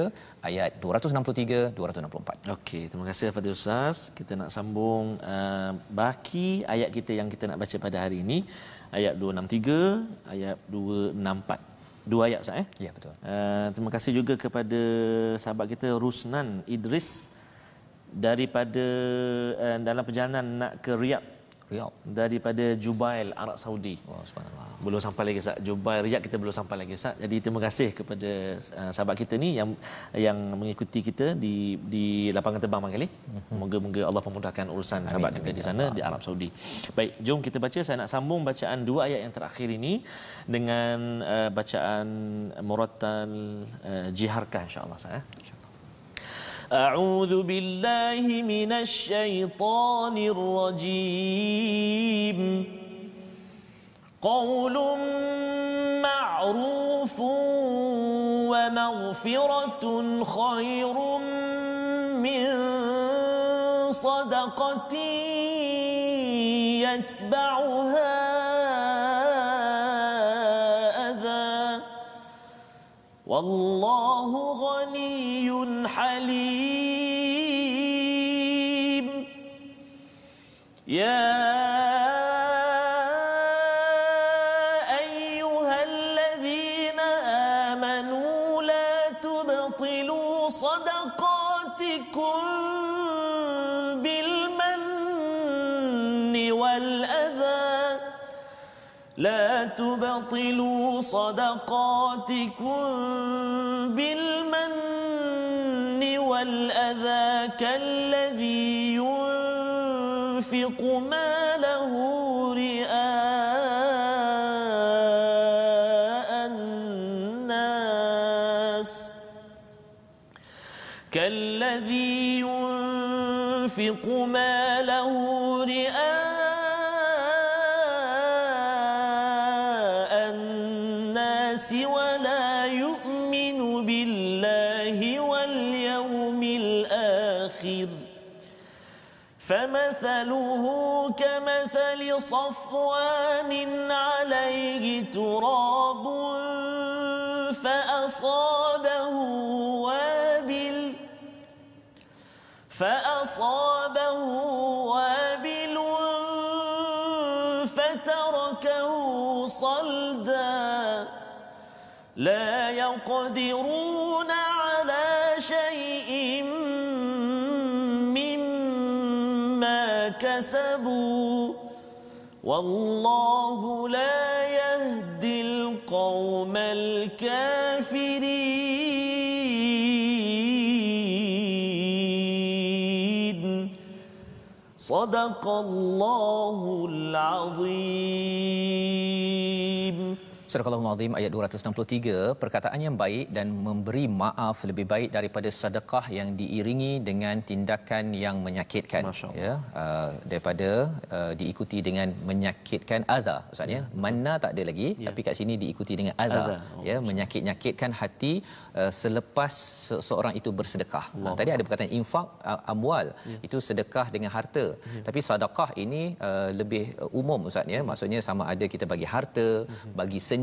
[SPEAKER 2] ayat 263 264.
[SPEAKER 1] Okey, terima kasih kepada Ustaz. Kita nak sambung uh, baki ayat kita yang kita nak baca pada hari ini ayat 263 ayat 264. Dua ayat Ustaz eh?
[SPEAKER 2] Ya, betul.
[SPEAKER 1] Uh, terima kasih juga kepada sahabat kita Rusnan Idris daripada uh, dalam perjalanan nak ke Riyadh
[SPEAKER 2] Riyadh.
[SPEAKER 1] daripada Jubail Arab Saudi.
[SPEAKER 2] Wah, subhanallah.
[SPEAKER 1] Belum sampai lagi Ustaz. Jubail Riyadh kita belum sampai lagi Ustaz. Jadi terima kasih kepada uh, sahabat kita ni yang yang mengikuti kita di di lapangan terbang Mangkali. Moga-moga Allah memudahkan urusan
[SPEAKER 2] Amin,
[SPEAKER 1] sahabat
[SPEAKER 2] amin,
[SPEAKER 1] kita di
[SPEAKER 2] ya
[SPEAKER 1] sana
[SPEAKER 2] Allah.
[SPEAKER 1] di Arab Saudi. Baik, jom kita baca saya nak sambung bacaan dua ayat yang terakhir ini dengan uh, bacaan murattal uh, jiharkah insya-Allah saya. أعوذ بالله من الشيطان الرجيم. قول معروف ومغفرة خير من صدقة يتبعها والله غني حليم. يا أيها الذين آمنوا لا تبطلوا صدقاتكم لا تبطلوا صدقاتكم بالمن والأذى كالذي صفوان عليه تراب فأصابه وابل فأصابه وابل فتركه صلدا لا يقدرون والله لا يهدي القوم الكافرين. صدق الله العظيم.
[SPEAKER 2] Surah Al-Azim ayat 263 perkataan yang baik dan memberi maaf lebih baik daripada sedekah yang diiringi dengan tindakan yang menyakitkan. Ya uh, daripada uh, diikuti dengan menyakitkan adha. Maksudnya mana tak ada lagi
[SPEAKER 1] Ya.
[SPEAKER 2] tapi kat sini diikuti dengan adha.
[SPEAKER 1] Oh,
[SPEAKER 2] ya menyakit-nyakitkan hati uh, selepas se- seorang itu bersedekah. Uh, tadi ada perkataan infak uh, amwal.
[SPEAKER 1] Ya.
[SPEAKER 2] itu sedekah dengan harta. Tapi sedekah ini uh, lebih uh, umum ustaz ya. Maksudnya sama ada kita bagi harta
[SPEAKER 1] Mhm.
[SPEAKER 2] bagi senyum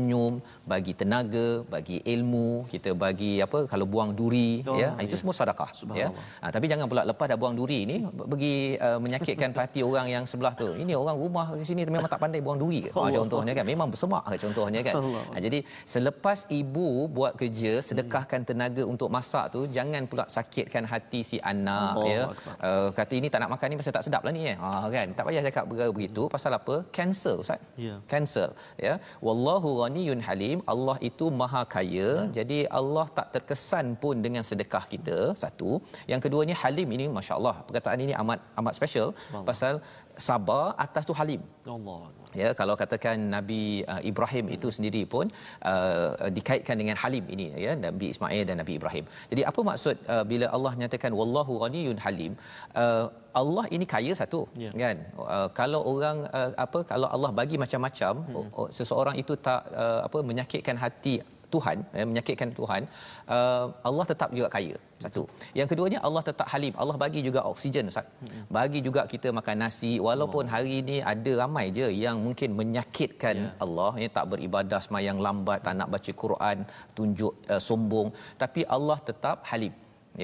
[SPEAKER 2] bagi tenaga bagi ilmu kita bagi apa kalau buang duri
[SPEAKER 1] Oh,
[SPEAKER 2] ya. Itu
[SPEAKER 1] ya.
[SPEAKER 2] semua sedekah ya. Ha, tapi jangan pula lepas dah buang duri ni pergi uh, menyakitkan hati orang yang sebelah tu. Ini orang rumah di sini memang tak pandai buang duri ke? Ha, contohnya kan memang bersemak ke contohnya kan? Ha, jadi selepas ibu buat kerja sedekahkan tenaga untuk masak tu jangan pula sakitkan hati si anak
[SPEAKER 1] Allah
[SPEAKER 2] ya.
[SPEAKER 1] Akbar.
[SPEAKER 2] uh, kata ini tak nak makan ni pasal tak sedap lah ni eh ha, kan? Tak payah cakap begitu pasal apa? Kanser ustaz.
[SPEAKER 1] Ya.
[SPEAKER 2] kanser ya. Wallahu ghaniyun halim Allah itu maha kaya. Jadi Allah tak terkesan pun dengan sedekah kita satu. Yang keduanya halim ini masya-Allah perkataan ini amat amat special. Pasal sabar atas tu halim.
[SPEAKER 1] Allah.
[SPEAKER 2] Ya kalau katakan Nabi uh, Ibrahim itu sendiri pun uh, dikaitkan dengan Halim ini ya Nabi Ismail dan Nabi Ibrahim. Jadi apa maksud uh, bila Allah nyatakan wallahu ghaniyun halim uh, Allah ini kaya satu
[SPEAKER 1] Ya.
[SPEAKER 2] kan uh, kalau orang uh, apa kalau Allah bagi macam-macam hmm. seseorang itu tak uh, apa menyakitkan hati Tuhan eh, menyakitkan Tuhan uh, Allah tetap juga kaya. Satu. Yang keduanya Allah tetap halim. Allah bagi juga oksigen ustaz. Bagi juga kita makan nasi walaupun hari ini ada ramai je yang mungkin menyakitkan
[SPEAKER 1] Ya.
[SPEAKER 2] Allah ya tak beribadah semayang lambat tak nak baca Quran tunjuk uh, sombong. Tapi Allah tetap halim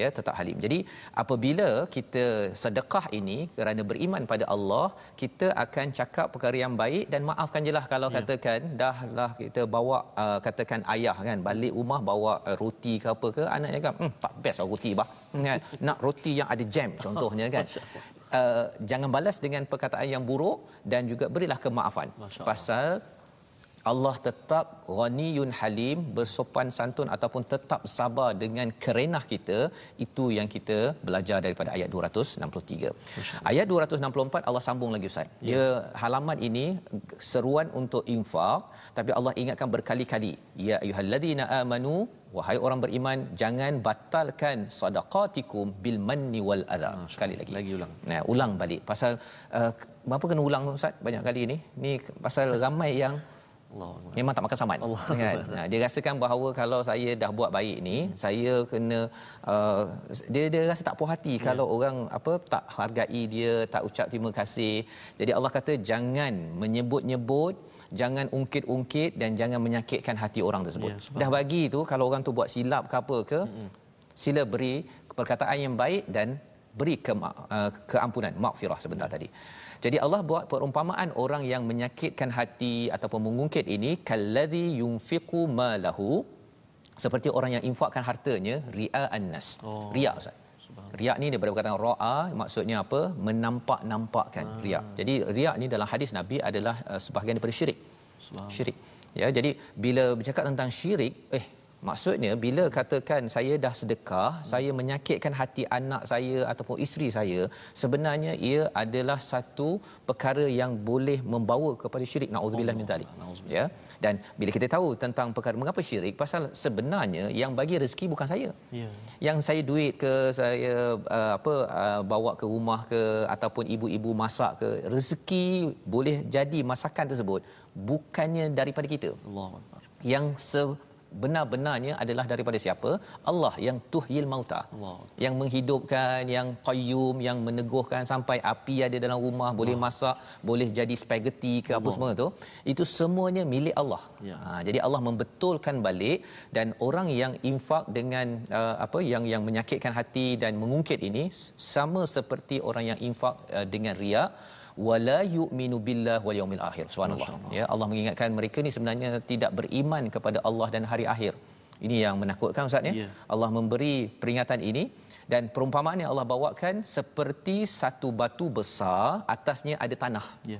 [SPEAKER 2] ya tetap halim. Jadi apabila kita sedekah ini kerana beriman pada Allah, kita akan cakap perkara yang baik dan maafkan jelah kalau
[SPEAKER 1] Ya.
[SPEAKER 2] katakan dahlah kita bawa uh, katakan ayah kan balik rumah bawa uh, roti ke apa ke anaknya kan hmm tak best lah roti bah. Kan? Nak roti yang ada jam contohnya kan. Uh, jangan balas dengan perkataan yang buruk dan juga berilah kemaafan. Pasal Allah tetap ghaniyun halim bersopan santun ataupun tetap sabar dengan kerenah kita itu yang kita belajar daripada ayat 263. Ayat 264 Allah sambung lagi ustaz.
[SPEAKER 1] Ya.
[SPEAKER 2] Dia halaman ini seruan untuk infak tapi Allah ingatkan berkali-kali ya ayyuhallazina amanu wahai orang beriman jangan batalkan sedekatikum bil manni wal adha. Sekali lagi.
[SPEAKER 1] Lagi ulang.
[SPEAKER 2] Nah, ulang balik pasal uh, apa kena ulang ustaz banyak kali ni. Ni pasal ramai yang
[SPEAKER 1] Allah.
[SPEAKER 2] memang tak makan saman.
[SPEAKER 1] Allah.
[SPEAKER 2] kan? Dia rasakan bahawa kalau saya dah buat baik ni saya kena uh, dia dia rasa tak puas hati kalau orang apa tak hargai dia tak ucap terima kasih. Jadi Allah kata jangan menyebut-nyebut jangan ungkit-ungkit dan jangan menyakitkan hati orang tersebut.
[SPEAKER 1] Subhanallah.
[SPEAKER 2] dah bagi tu kalau orang tu buat silap ke apa ke sila beri perkataan yang baik dan beri ke, uh, keampunan maghfirah sebentar tadi jadi Allah buat perumpamaan orang yang menyakitkan hati ataupun mengungkit ini kalladhi yunfiqu malahu seperti orang yang infakkan hartanya ria annas.
[SPEAKER 1] Oh.
[SPEAKER 2] Riak Ustaz. Riak ni daripada perkataan ra'a maksudnya apa? Menampak-nampakkan
[SPEAKER 1] Ah.
[SPEAKER 2] riak. Jadi riak ni dalam hadis Nabi adalah uh, sebahagian daripada syirik. Syirik. Ya, jadi bila bercakap tentang syirik, eh maksudnya bila katakan saya dah sedekah, saya menyakitkan hati anak saya ataupun isteri saya, sebenarnya ia adalah satu perkara yang boleh membawa kepada syirik. Nauzubillah min zalik. Ya. Dan bila kita tahu tentang perkara mengapa syirik, pasal sebenarnya yang bagi rezeki bukan saya.
[SPEAKER 1] Ya.
[SPEAKER 2] Yang saya duit ke saya uh, apa uh, bawa ke rumah ke ataupun ibu-ibu masak ke rezeki boleh jadi masakan tersebut bukannya daripada kita
[SPEAKER 1] Allah
[SPEAKER 2] yang sebenar-benarnya adalah daripada siapa? Allah yang tuhyil mauta.
[SPEAKER 1] Allah.
[SPEAKER 2] yang menghidupkan yang qayyum yang meneguhkan sampai api ada dalam rumah boleh masak boleh jadi spaghetti ke apa semua tu itu semuanya milik Allah.
[SPEAKER 1] Ya.
[SPEAKER 2] ha, jadi Allah membetulkan balik dan orang yang infak dengan uh, apa yang yang menyakitkan hati dan mengungkit ini sama seperti orang yang infak uh, dengan riak wala yu'minu billah wal yaumil akhir subhanallah ya Allah mengingatkan mereka ni sebenarnya tidak beriman kepada Allah dan hari akhir ini yang menakutkan ustaz ya
[SPEAKER 1] Ya.
[SPEAKER 2] Allah memberi peringatan ini dan perumpamaan yang Allah bawakan seperti satu batu besar atasnya ada tanah
[SPEAKER 1] Ya.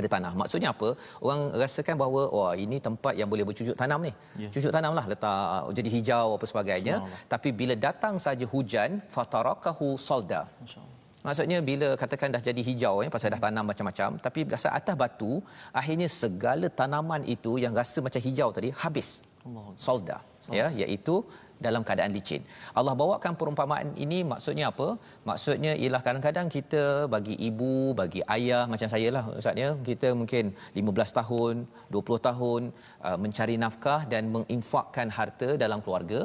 [SPEAKER 2] ada tanah. Maksudnya apa? Orang rasakan bahawa wah ini tempat yang boleh bercucuk tanam ni.
[SPEAKER 1] Ya.
[SPEAKER 2] Cucuk tanamlah letak jadi hijau apa sebagainya. Tapi bila datang saja hujan fatarakahu salda.
[SPEAKER 1] Masya-Allah.
[SPEAKER 2] Maksudnya bila katakan dah jadi hijau ya pasal dah tanam macam-macam tapi dasar atas batu akhirnya segala tanaman itu yang rasa macam hijau tadi habis.
[SPEAKER 1] Allah.
[SPEAKER 2] Solda ya iaitu dalam keadaan licin. Allah bawakan perumpamaan ini maksudnya apa? Maksudnya ialah kadang-kadang kita bagi ibu, bagi ayah macam saya lah ustaz ya, kita mungkin 15 tahun, 20 tahun uh, mencari nafkah dan menginfakkan harta dalam keluarga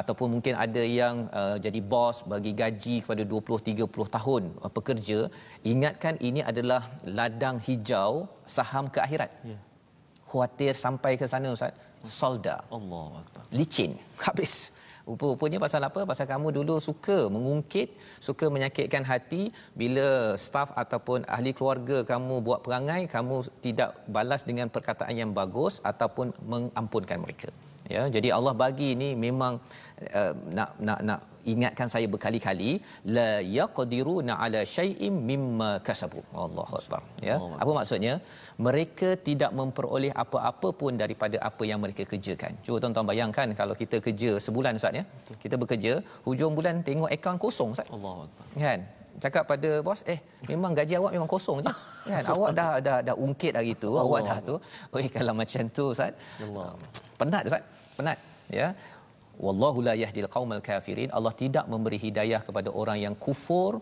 [SPEAKER 2] ataupun mungkin ada yang uh, jadi bos bagi gaji kepada 20 30 tahun uh, pekerja ingatkan ini adalah ladang hijau saham ke akhirat.
[SPEAKER 1] Ya.
[SPEAKER 2] khuatir sampai ke sana ustaz. Solda.
[SPEAKER 1] Allah
[SPEAKER 2] licin. Habis. Rupa-rupanya pasal apa? Pasal kamu dulu suka mengungkit, suka menyakitkan hati. Bila staf ataupun ahli keluarga kamu buat perangai, kamu tidak balas dengan perkataan yang bagus ataupun mengampunkan mereka. Ya, jadi Allah bagi ini memang uh, nak nak nak ingatkan saya berkali-kali la yaqdiruna ala syai'in mimma kasabu. Allahu akbar. Ya.
[SPEAKER 1] Allah.
[SPEAKER 2] Apa maksudnya? Mereka tidak memperoleh apa-apa pun daripada apa yang mereka kerjakan. Cuba tuan-tuan bayangkan kalau kita kerja sebulan Ustaz ya. Kita bekerja, hujung bulan tengok akaun kosong Ustaz.
[SPEAKER 1] Allah Akbar.
[SPEAKER 2] Kan? Cakap pada bos, eh memang gaji awak memang kosong je. Kan? awak dah dah dah ungkit hari tu, awak dah tu. Oi kalau macam tu Ustaz.
[SPEAKER 1] Allah.
[SPEAKER 2] Penat Ustaz. Penat. Ya. Wallahu la yahdil qaumal kafirin. Allah tidak memberi hidayah kepada orang yang kufur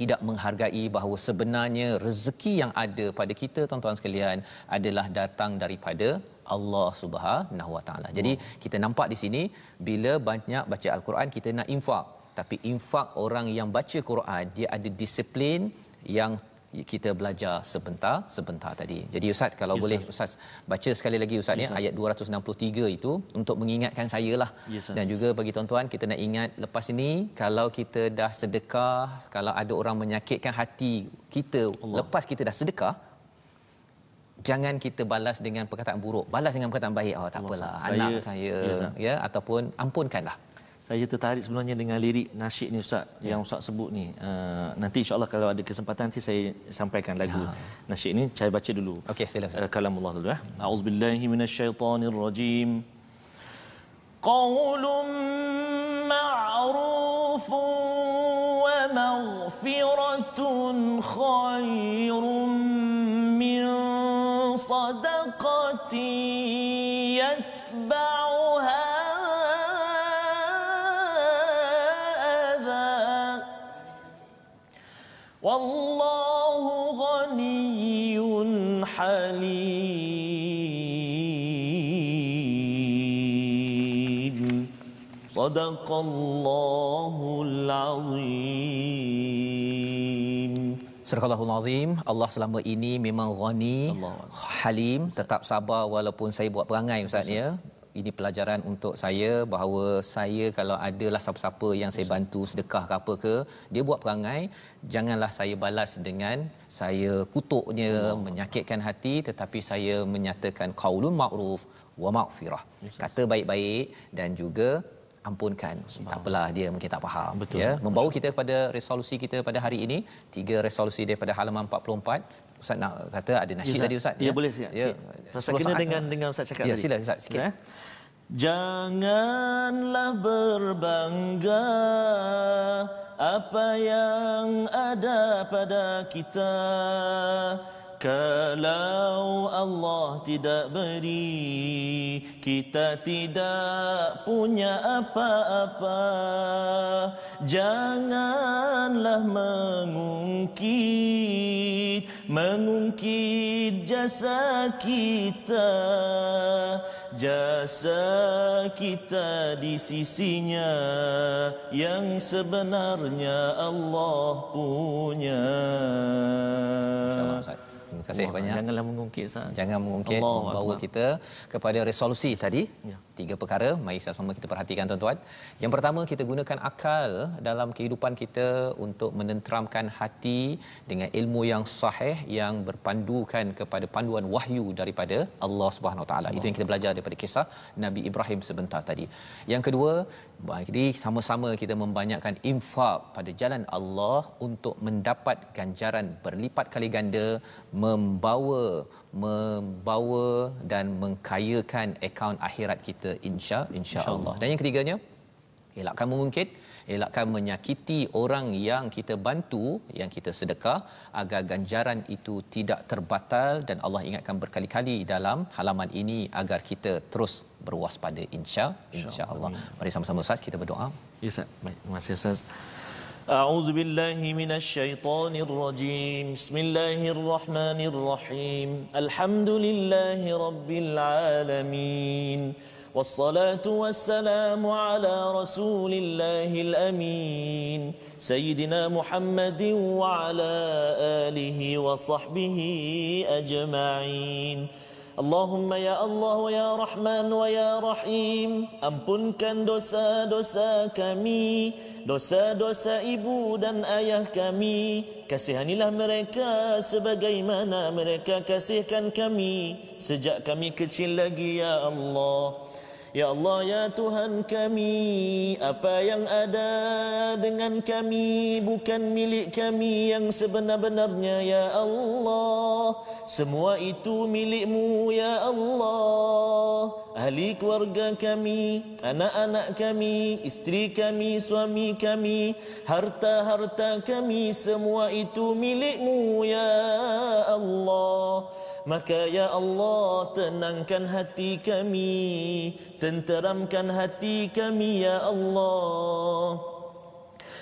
[SPEAKER 2] tidak menghargai bahawa sebenarnya rezeki yang ada pada kita tuan-tuan sekalian adalah datang daripada Allah Subhanahu Wa Taala. Jadi kita nampak di sini bila banyak baca al-Quran kita nak infak tapi infak orang yang baca Quran dia ada disiplin yang kita belajar sebentar sebentar tadi. Jadi ustaz kalau
[SPEAKER 1] Yes,
[SPEAKER 2] boleh
[SPEAKER 1] Ustaz.
[SPEAKER 2] ustaz baca sekali lagi ustaz ya
[SPEAKER 1] Yes, Ustaz.
[SPEAKER 2] ayat 263 itu untuk mengingatkan saya lah
[SPEAKER 1] Yes,
[SPEAKER 2] dan juga bagi tuan-tuan kita nak ingat lepas ini kalau kita dah sedekah kalau ada orang menyakitkan hati kita
[SPEAKER 1] Allah.
[SPEAKER 2] lepas kita dah sedekah jangan kita balas dengan perkataan buruk balas dengan perkataan baik oh tak
[SPEAKER 1] Allah,
[SPEAKER 2] apalah
[SPEAKER 1] Ustaz.
[SPEAKER 2] anak
[SPEAKER 1] Saya-
[SPEAKER 2] saya
[SPEAKER 1] Ya,
[SPEAKER 2] ya ataupun ampunkanlah
[SPEAKER 1] saya tertarik sebenarnya dengan lirik nasyid ni ustaz ya. yang ustaz sebut ni. Uh, nanti insya-Allah kalau ada kesempatan nanti saya sampaikan lagu ya. nasyid ni saya baca dulu.
[SPEAKER 2] Okey sila ustaz. Uh,
[SPEAKER 1] kalamullah dulu ya. Auzubillahi minasyaitonirrajim. Qaulun ma'ruf wa maghfiratun khairun min sadaqatin صدق الله العظيم
[SPEAKER 2] Surah Al-Azim, Allah selama ini memang ghani, halim, tetap sabar walaupun saya buat perangai Ustaz ya. Ini pelajaran untuk saya bahawa saya kalau adalah siapa-siapa yang saya bantu sedekah ke apa ke, dia buat perangai, janganlah saya balas dengan saya kutuknya, Allah. menyakitkan hati tetapi saya menyatakan qaulun ma'ruf wa maghfirah. Kata baik-baik dan juga ampunkan. Tak apalah dia mungkin tak faham Betul. ya. Membawa kita kepada resolusi kita pada hari ini, tiga resolusi daripada halaman 44. Ustaz nak kata ada nasyid ya, tadi Ustaz.
[SPEAKER 1] Ya, ya boleh siap. Ya. Rasa kena dengan dengan Ustaz cakap
[SPEAKER 2] ya,
[SPEAKER 1] tadi.
[SPEAKER 2] Ya sila Ustaz sikit. Ya.
[SPEAKER 3] Janganlah berbangga apa yang ada pada kita kalau Allah tidak beri kita tidak punya apa-apa. Janganlah mengungkit mengungkit jasa kita. Jasa kita di sisinya yang sebenarnya Allah punya.
[SPEAKER 2] Insyaallah Terima kasih
[SPEAKER 1] Allah,
[SPEAKER 2] banyak.
[SPEAKER 1] Janganlah mengungkit sah.
[SPEAKER 2] Jangan mengungkit Allah membawa Allah. kita kepada resolusi tadi. Ya. Tiga perkara mari sama kita perhatikan tuan-tuan. Yang pertama kita gunakan akal dalam kehidupan kita untuk menenteramkan hati dengan ilmu yang sahih yang berpandukan kepada panduan wahyu daripada Allah Subhanahu Wa Taala. Itu yang kita belajar daripada kisah Nabi Ibrahim sebentar tadi. Yang kedua, mari sama-sama kita membanyakkan infak pada jalan Allah untuk mendapat ganjaran berlipat kali ganda membawa membawa dan mengkayakan akaun akhirat kita insya insya-Allah. Dan yang ketiganya elakkan mengungkit, elakkan menyakiti orang yang kita bantu, yang kita sedekah agar ganjaran itu tidak terbatal dan Allah ingatkan berkali-kali dalam halaman ini agar kita terus berwaspada insya insya-Allah. Mari sama-sama Ustaz kita berdoa.
[SPEAKER 1] Ya Ustaz. Baik, terima kasih Ustaz. أعوذ بالله من الشيطان الرجيم. بسم الله الرحمن الرحيم. الحمد لله رب العالمين. والصلاة والسلام على رسول الله الأمين. سيدنا محمد وعلى آله وصحبه أجمعين. اللهم يا الله ويا رحمن ويا رحيم. أمبنكن دوسا دوسا كمي. Dosa-dosa ibu dan ayah kami kasihanilah mereka sebagaimana mereka kasihkan kami. Sejak kami kecil lagi ya Allah Ya Allah ya Tuhan kami apa yang ada dengan kami bukan milik kami yang sebenar-benarnya ya Allah. Semua itu milikmu ya Allah. Ahli keluarga kami anak-anak kami isteri kami suami kami harta-harta kami semua itu milikmu ya Allah Maka ya Allah tenangkan hati kami Tenteramkan hati kami ya Allah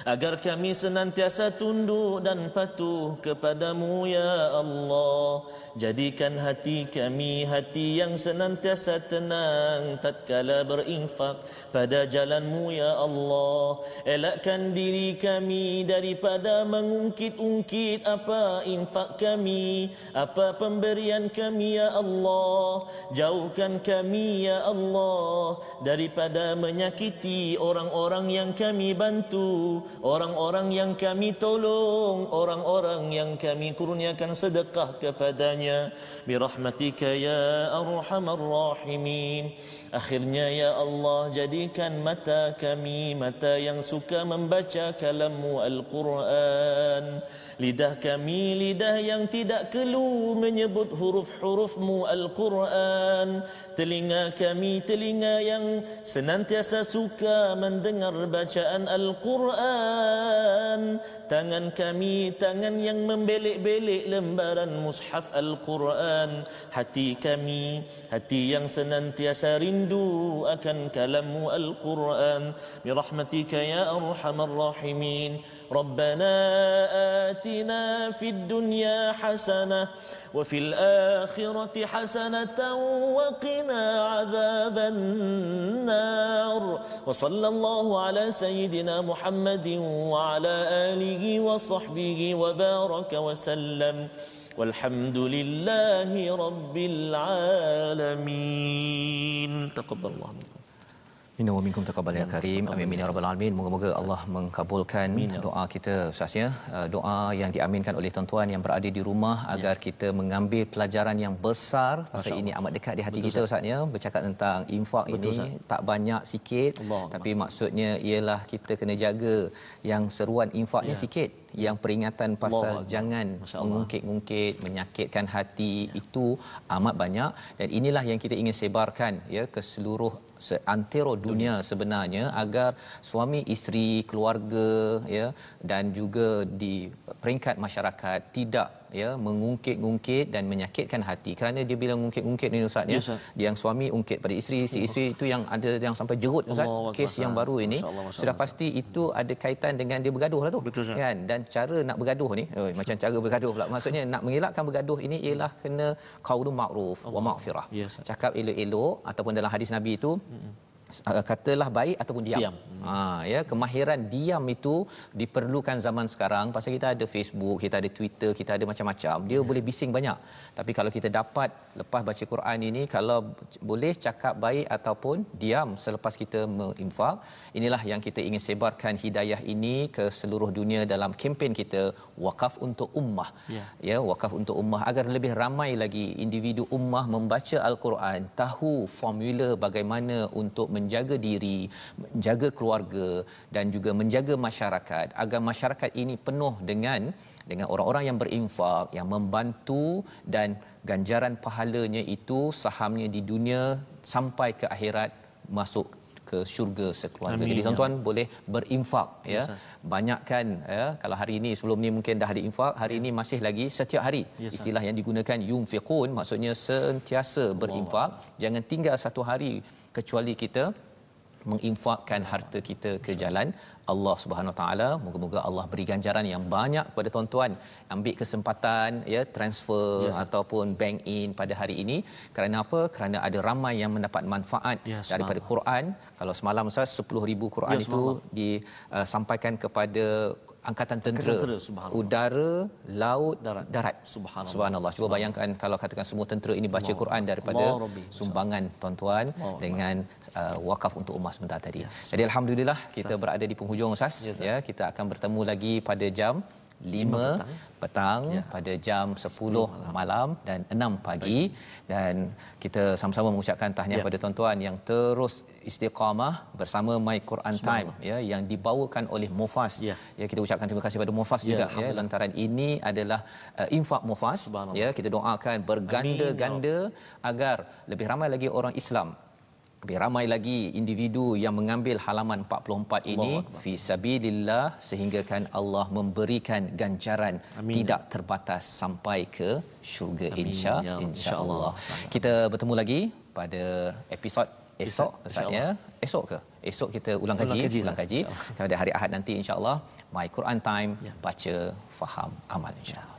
[SPEAKER 1] agar kami senantiasa tunduk dan patuh kepadamu ya Allah. Jadikan hati kami hati yang senantiasa tenang tatkala berinfak pada jalanmu ya Allah. Elakkan diri kami daripada mengungkit-ungkit apa infak kami apa pemberian kami ya Allah. Jauhkan kami ya Allah daripada menyakiti orang-orang yang kami bantu orang-orang yang kami tolong, orang-orang yang kami kurniakan sedekah kepadanya. Birahmatika ya arhamar rahimin. Akhirnya ya Allah jadikan mata kami mata yang suka membaca kalammu Al-Quran. Lidah kami lidah yang tidak kelu menyebut huruf-hurufmu Al-Quran. Telinga kami telinga yang senantiasa suka mendengar bacaan Al-Quran Tangan kami tangan yang membelik-belik lembaran mushaf Al-Quran. Hati kami hati yang senantiasa rindu akan kalammu Al-Quran. Birahmatika ya arhamar rahimin ربنا آتنا في الدنيا حسنة وفي الآخرة حسنة وقنا عذاب النار. وصلى الله على سيدنا محمد وعلى آله وصحبه وبارك وسلم. والحمد لله رب العالمين. تقبل الله منكم
[SPEAKER 2] Inna wa minkum taqabbal ya karim. Amin amin ya rabbal alamin. Moga-moga Allah mengkabulkan ya doa kita Ustaz ya. Uh, doa yang diaminkan oleh tuan-tuan yang berada di rumah ya. agar kita mengambil pelajaran yang besar pasal ini amat dekat di hati Betul, kita Ustaz ya. Bercakap tentang infak Betul, ini Ustaz. tak banyak sikit Allah, tapi maksudnya ialah kita kena jaga yang seruan infaknya ya. sikit yang peringatan pasal Allah. jangan mengungkit-ungkit menyakitkan hati itu amat banyak. Dan inilah yang kita ingin sebarkan ya ke seluruh seantero dunia. sebenarnya agar suami isteri keluarga ya dan juga di peringkat masyarakat tidak ya mengungkit-ungkit dan menyakitkan hati. Kerana dia bilang mengungkit-ungkit ni ustaz ya yes, dia yang suami ungkit pada isteri si isteri itu yang ada yang sampai jerut ustaz kes yang baru ini. Allah. sudah pasti itu ada kaitan dengan dia bergaduh lah tu. Betul, kan? Dan cara nak bergaduh ni oh, macam cara bergaduh pula. Maksudnya nak mengelakkan bergaduh ini ialah kena qaulun ma'ruf wa maghfirah. Yes, cakap elok-elok ataupun dalam hadis nabi itu hmm katalah baik ataupun diam. diam. Ha ya kemahiran diam itu diperlukan zaman sekarang pasal kita ada Facebook, kita ada Twitter, kita ada macam-macam. Dia yeah. boleh bising banyak. Tapi kalau kita dapat lepas baca Quran ini kalau boleh cakap baik ataupun diam selepas kita menginfak, inilah yang kita ingin sebarkan hidayah ini ke seluruh dunia dalam kempen kita wakaf untuk ummah. Yeah. Ya, wakaf untuk ummah agar lebih ramai lagi individu ummah membaca al-Quran, tahu formula bagaimana untuk menjaga diri, menjaga keluarga dan juga menjaga masyarakat agar masyarakat ini penuh dengan dengan orang-orang yang berinfak, yang membantu dan ganjaran pahalanya itu sahamnya di dunia sampai ke akhirat masuk ke syurga sekeluarga. Amin, Jadi ya tuan-tuan ya. boleh berinfak ya. Yes, Banyakkan ya kalau hari ini sebelum ni mungkin dah ada infak, hari ini masih lagi setiap hari. Yes, Istilah yang digunakan yunfiqun maksudnya sentiasa berinfak. Allah. Jangan tinggal satu hari kecuali kita menginfakkan harta kita ke jalan Allah Subhanahu Wa Taala. Moga-moga Allah beri ganjaran yang banyak kepada tuan-tuan. Ambil kesempatan ya transfer yes. ataupun bank in pada hari ini. Kerana apa? Kerana ada ramai yang mendapat manfaat yes, daripada Quran. Kalau semalam Ustaz 10,000 Quran yes, itu disampaikan kepada angkatan tentera, tentera udara laut darat, darat. subhanallah subhanallah cuba bayangkan kalau katakan semua tentera ini baca Allah. Quran daripada Allah. sumbangan tuan-tuan Allah. dengan uh, wakaf untuk umat sebentar tadi ya. jadi alhamdulillah kita berada di penghujung ustaz ya, ya kita akan bertemu lagi pada jam 5 petang, petang ya. pada jam 10 malam. malam dan 6 pagi Baik. dan kita sama-sama mengucapkan tahniah ya. pada tuan-tuan yang terus istiqamah bersama My Quran Time ya yang dibawakan oleh Mufas ya. ya kita ucapkan terima kasih kepada Mufas ya, juga ya lantaran ini adalah uh, infak Mufas ya kita doakan berganda-ganda agar lebih ramai lagi orang Islam lebih ramai lagi individu yang mengambil halaman 44 ini fi sabilillah sehingga kan Allah memberikan ganjaran Amin. tidak terbatas sampai ke syurga insya ya, insyaallah. Kita bertemu lagi pada episod esok saatnya esok ke? Esok kita ulang kaji ulang kaji, ulang kaji. pada hari Ahad nanti insyaallah my Quran time ya. baca faham amal insyaallah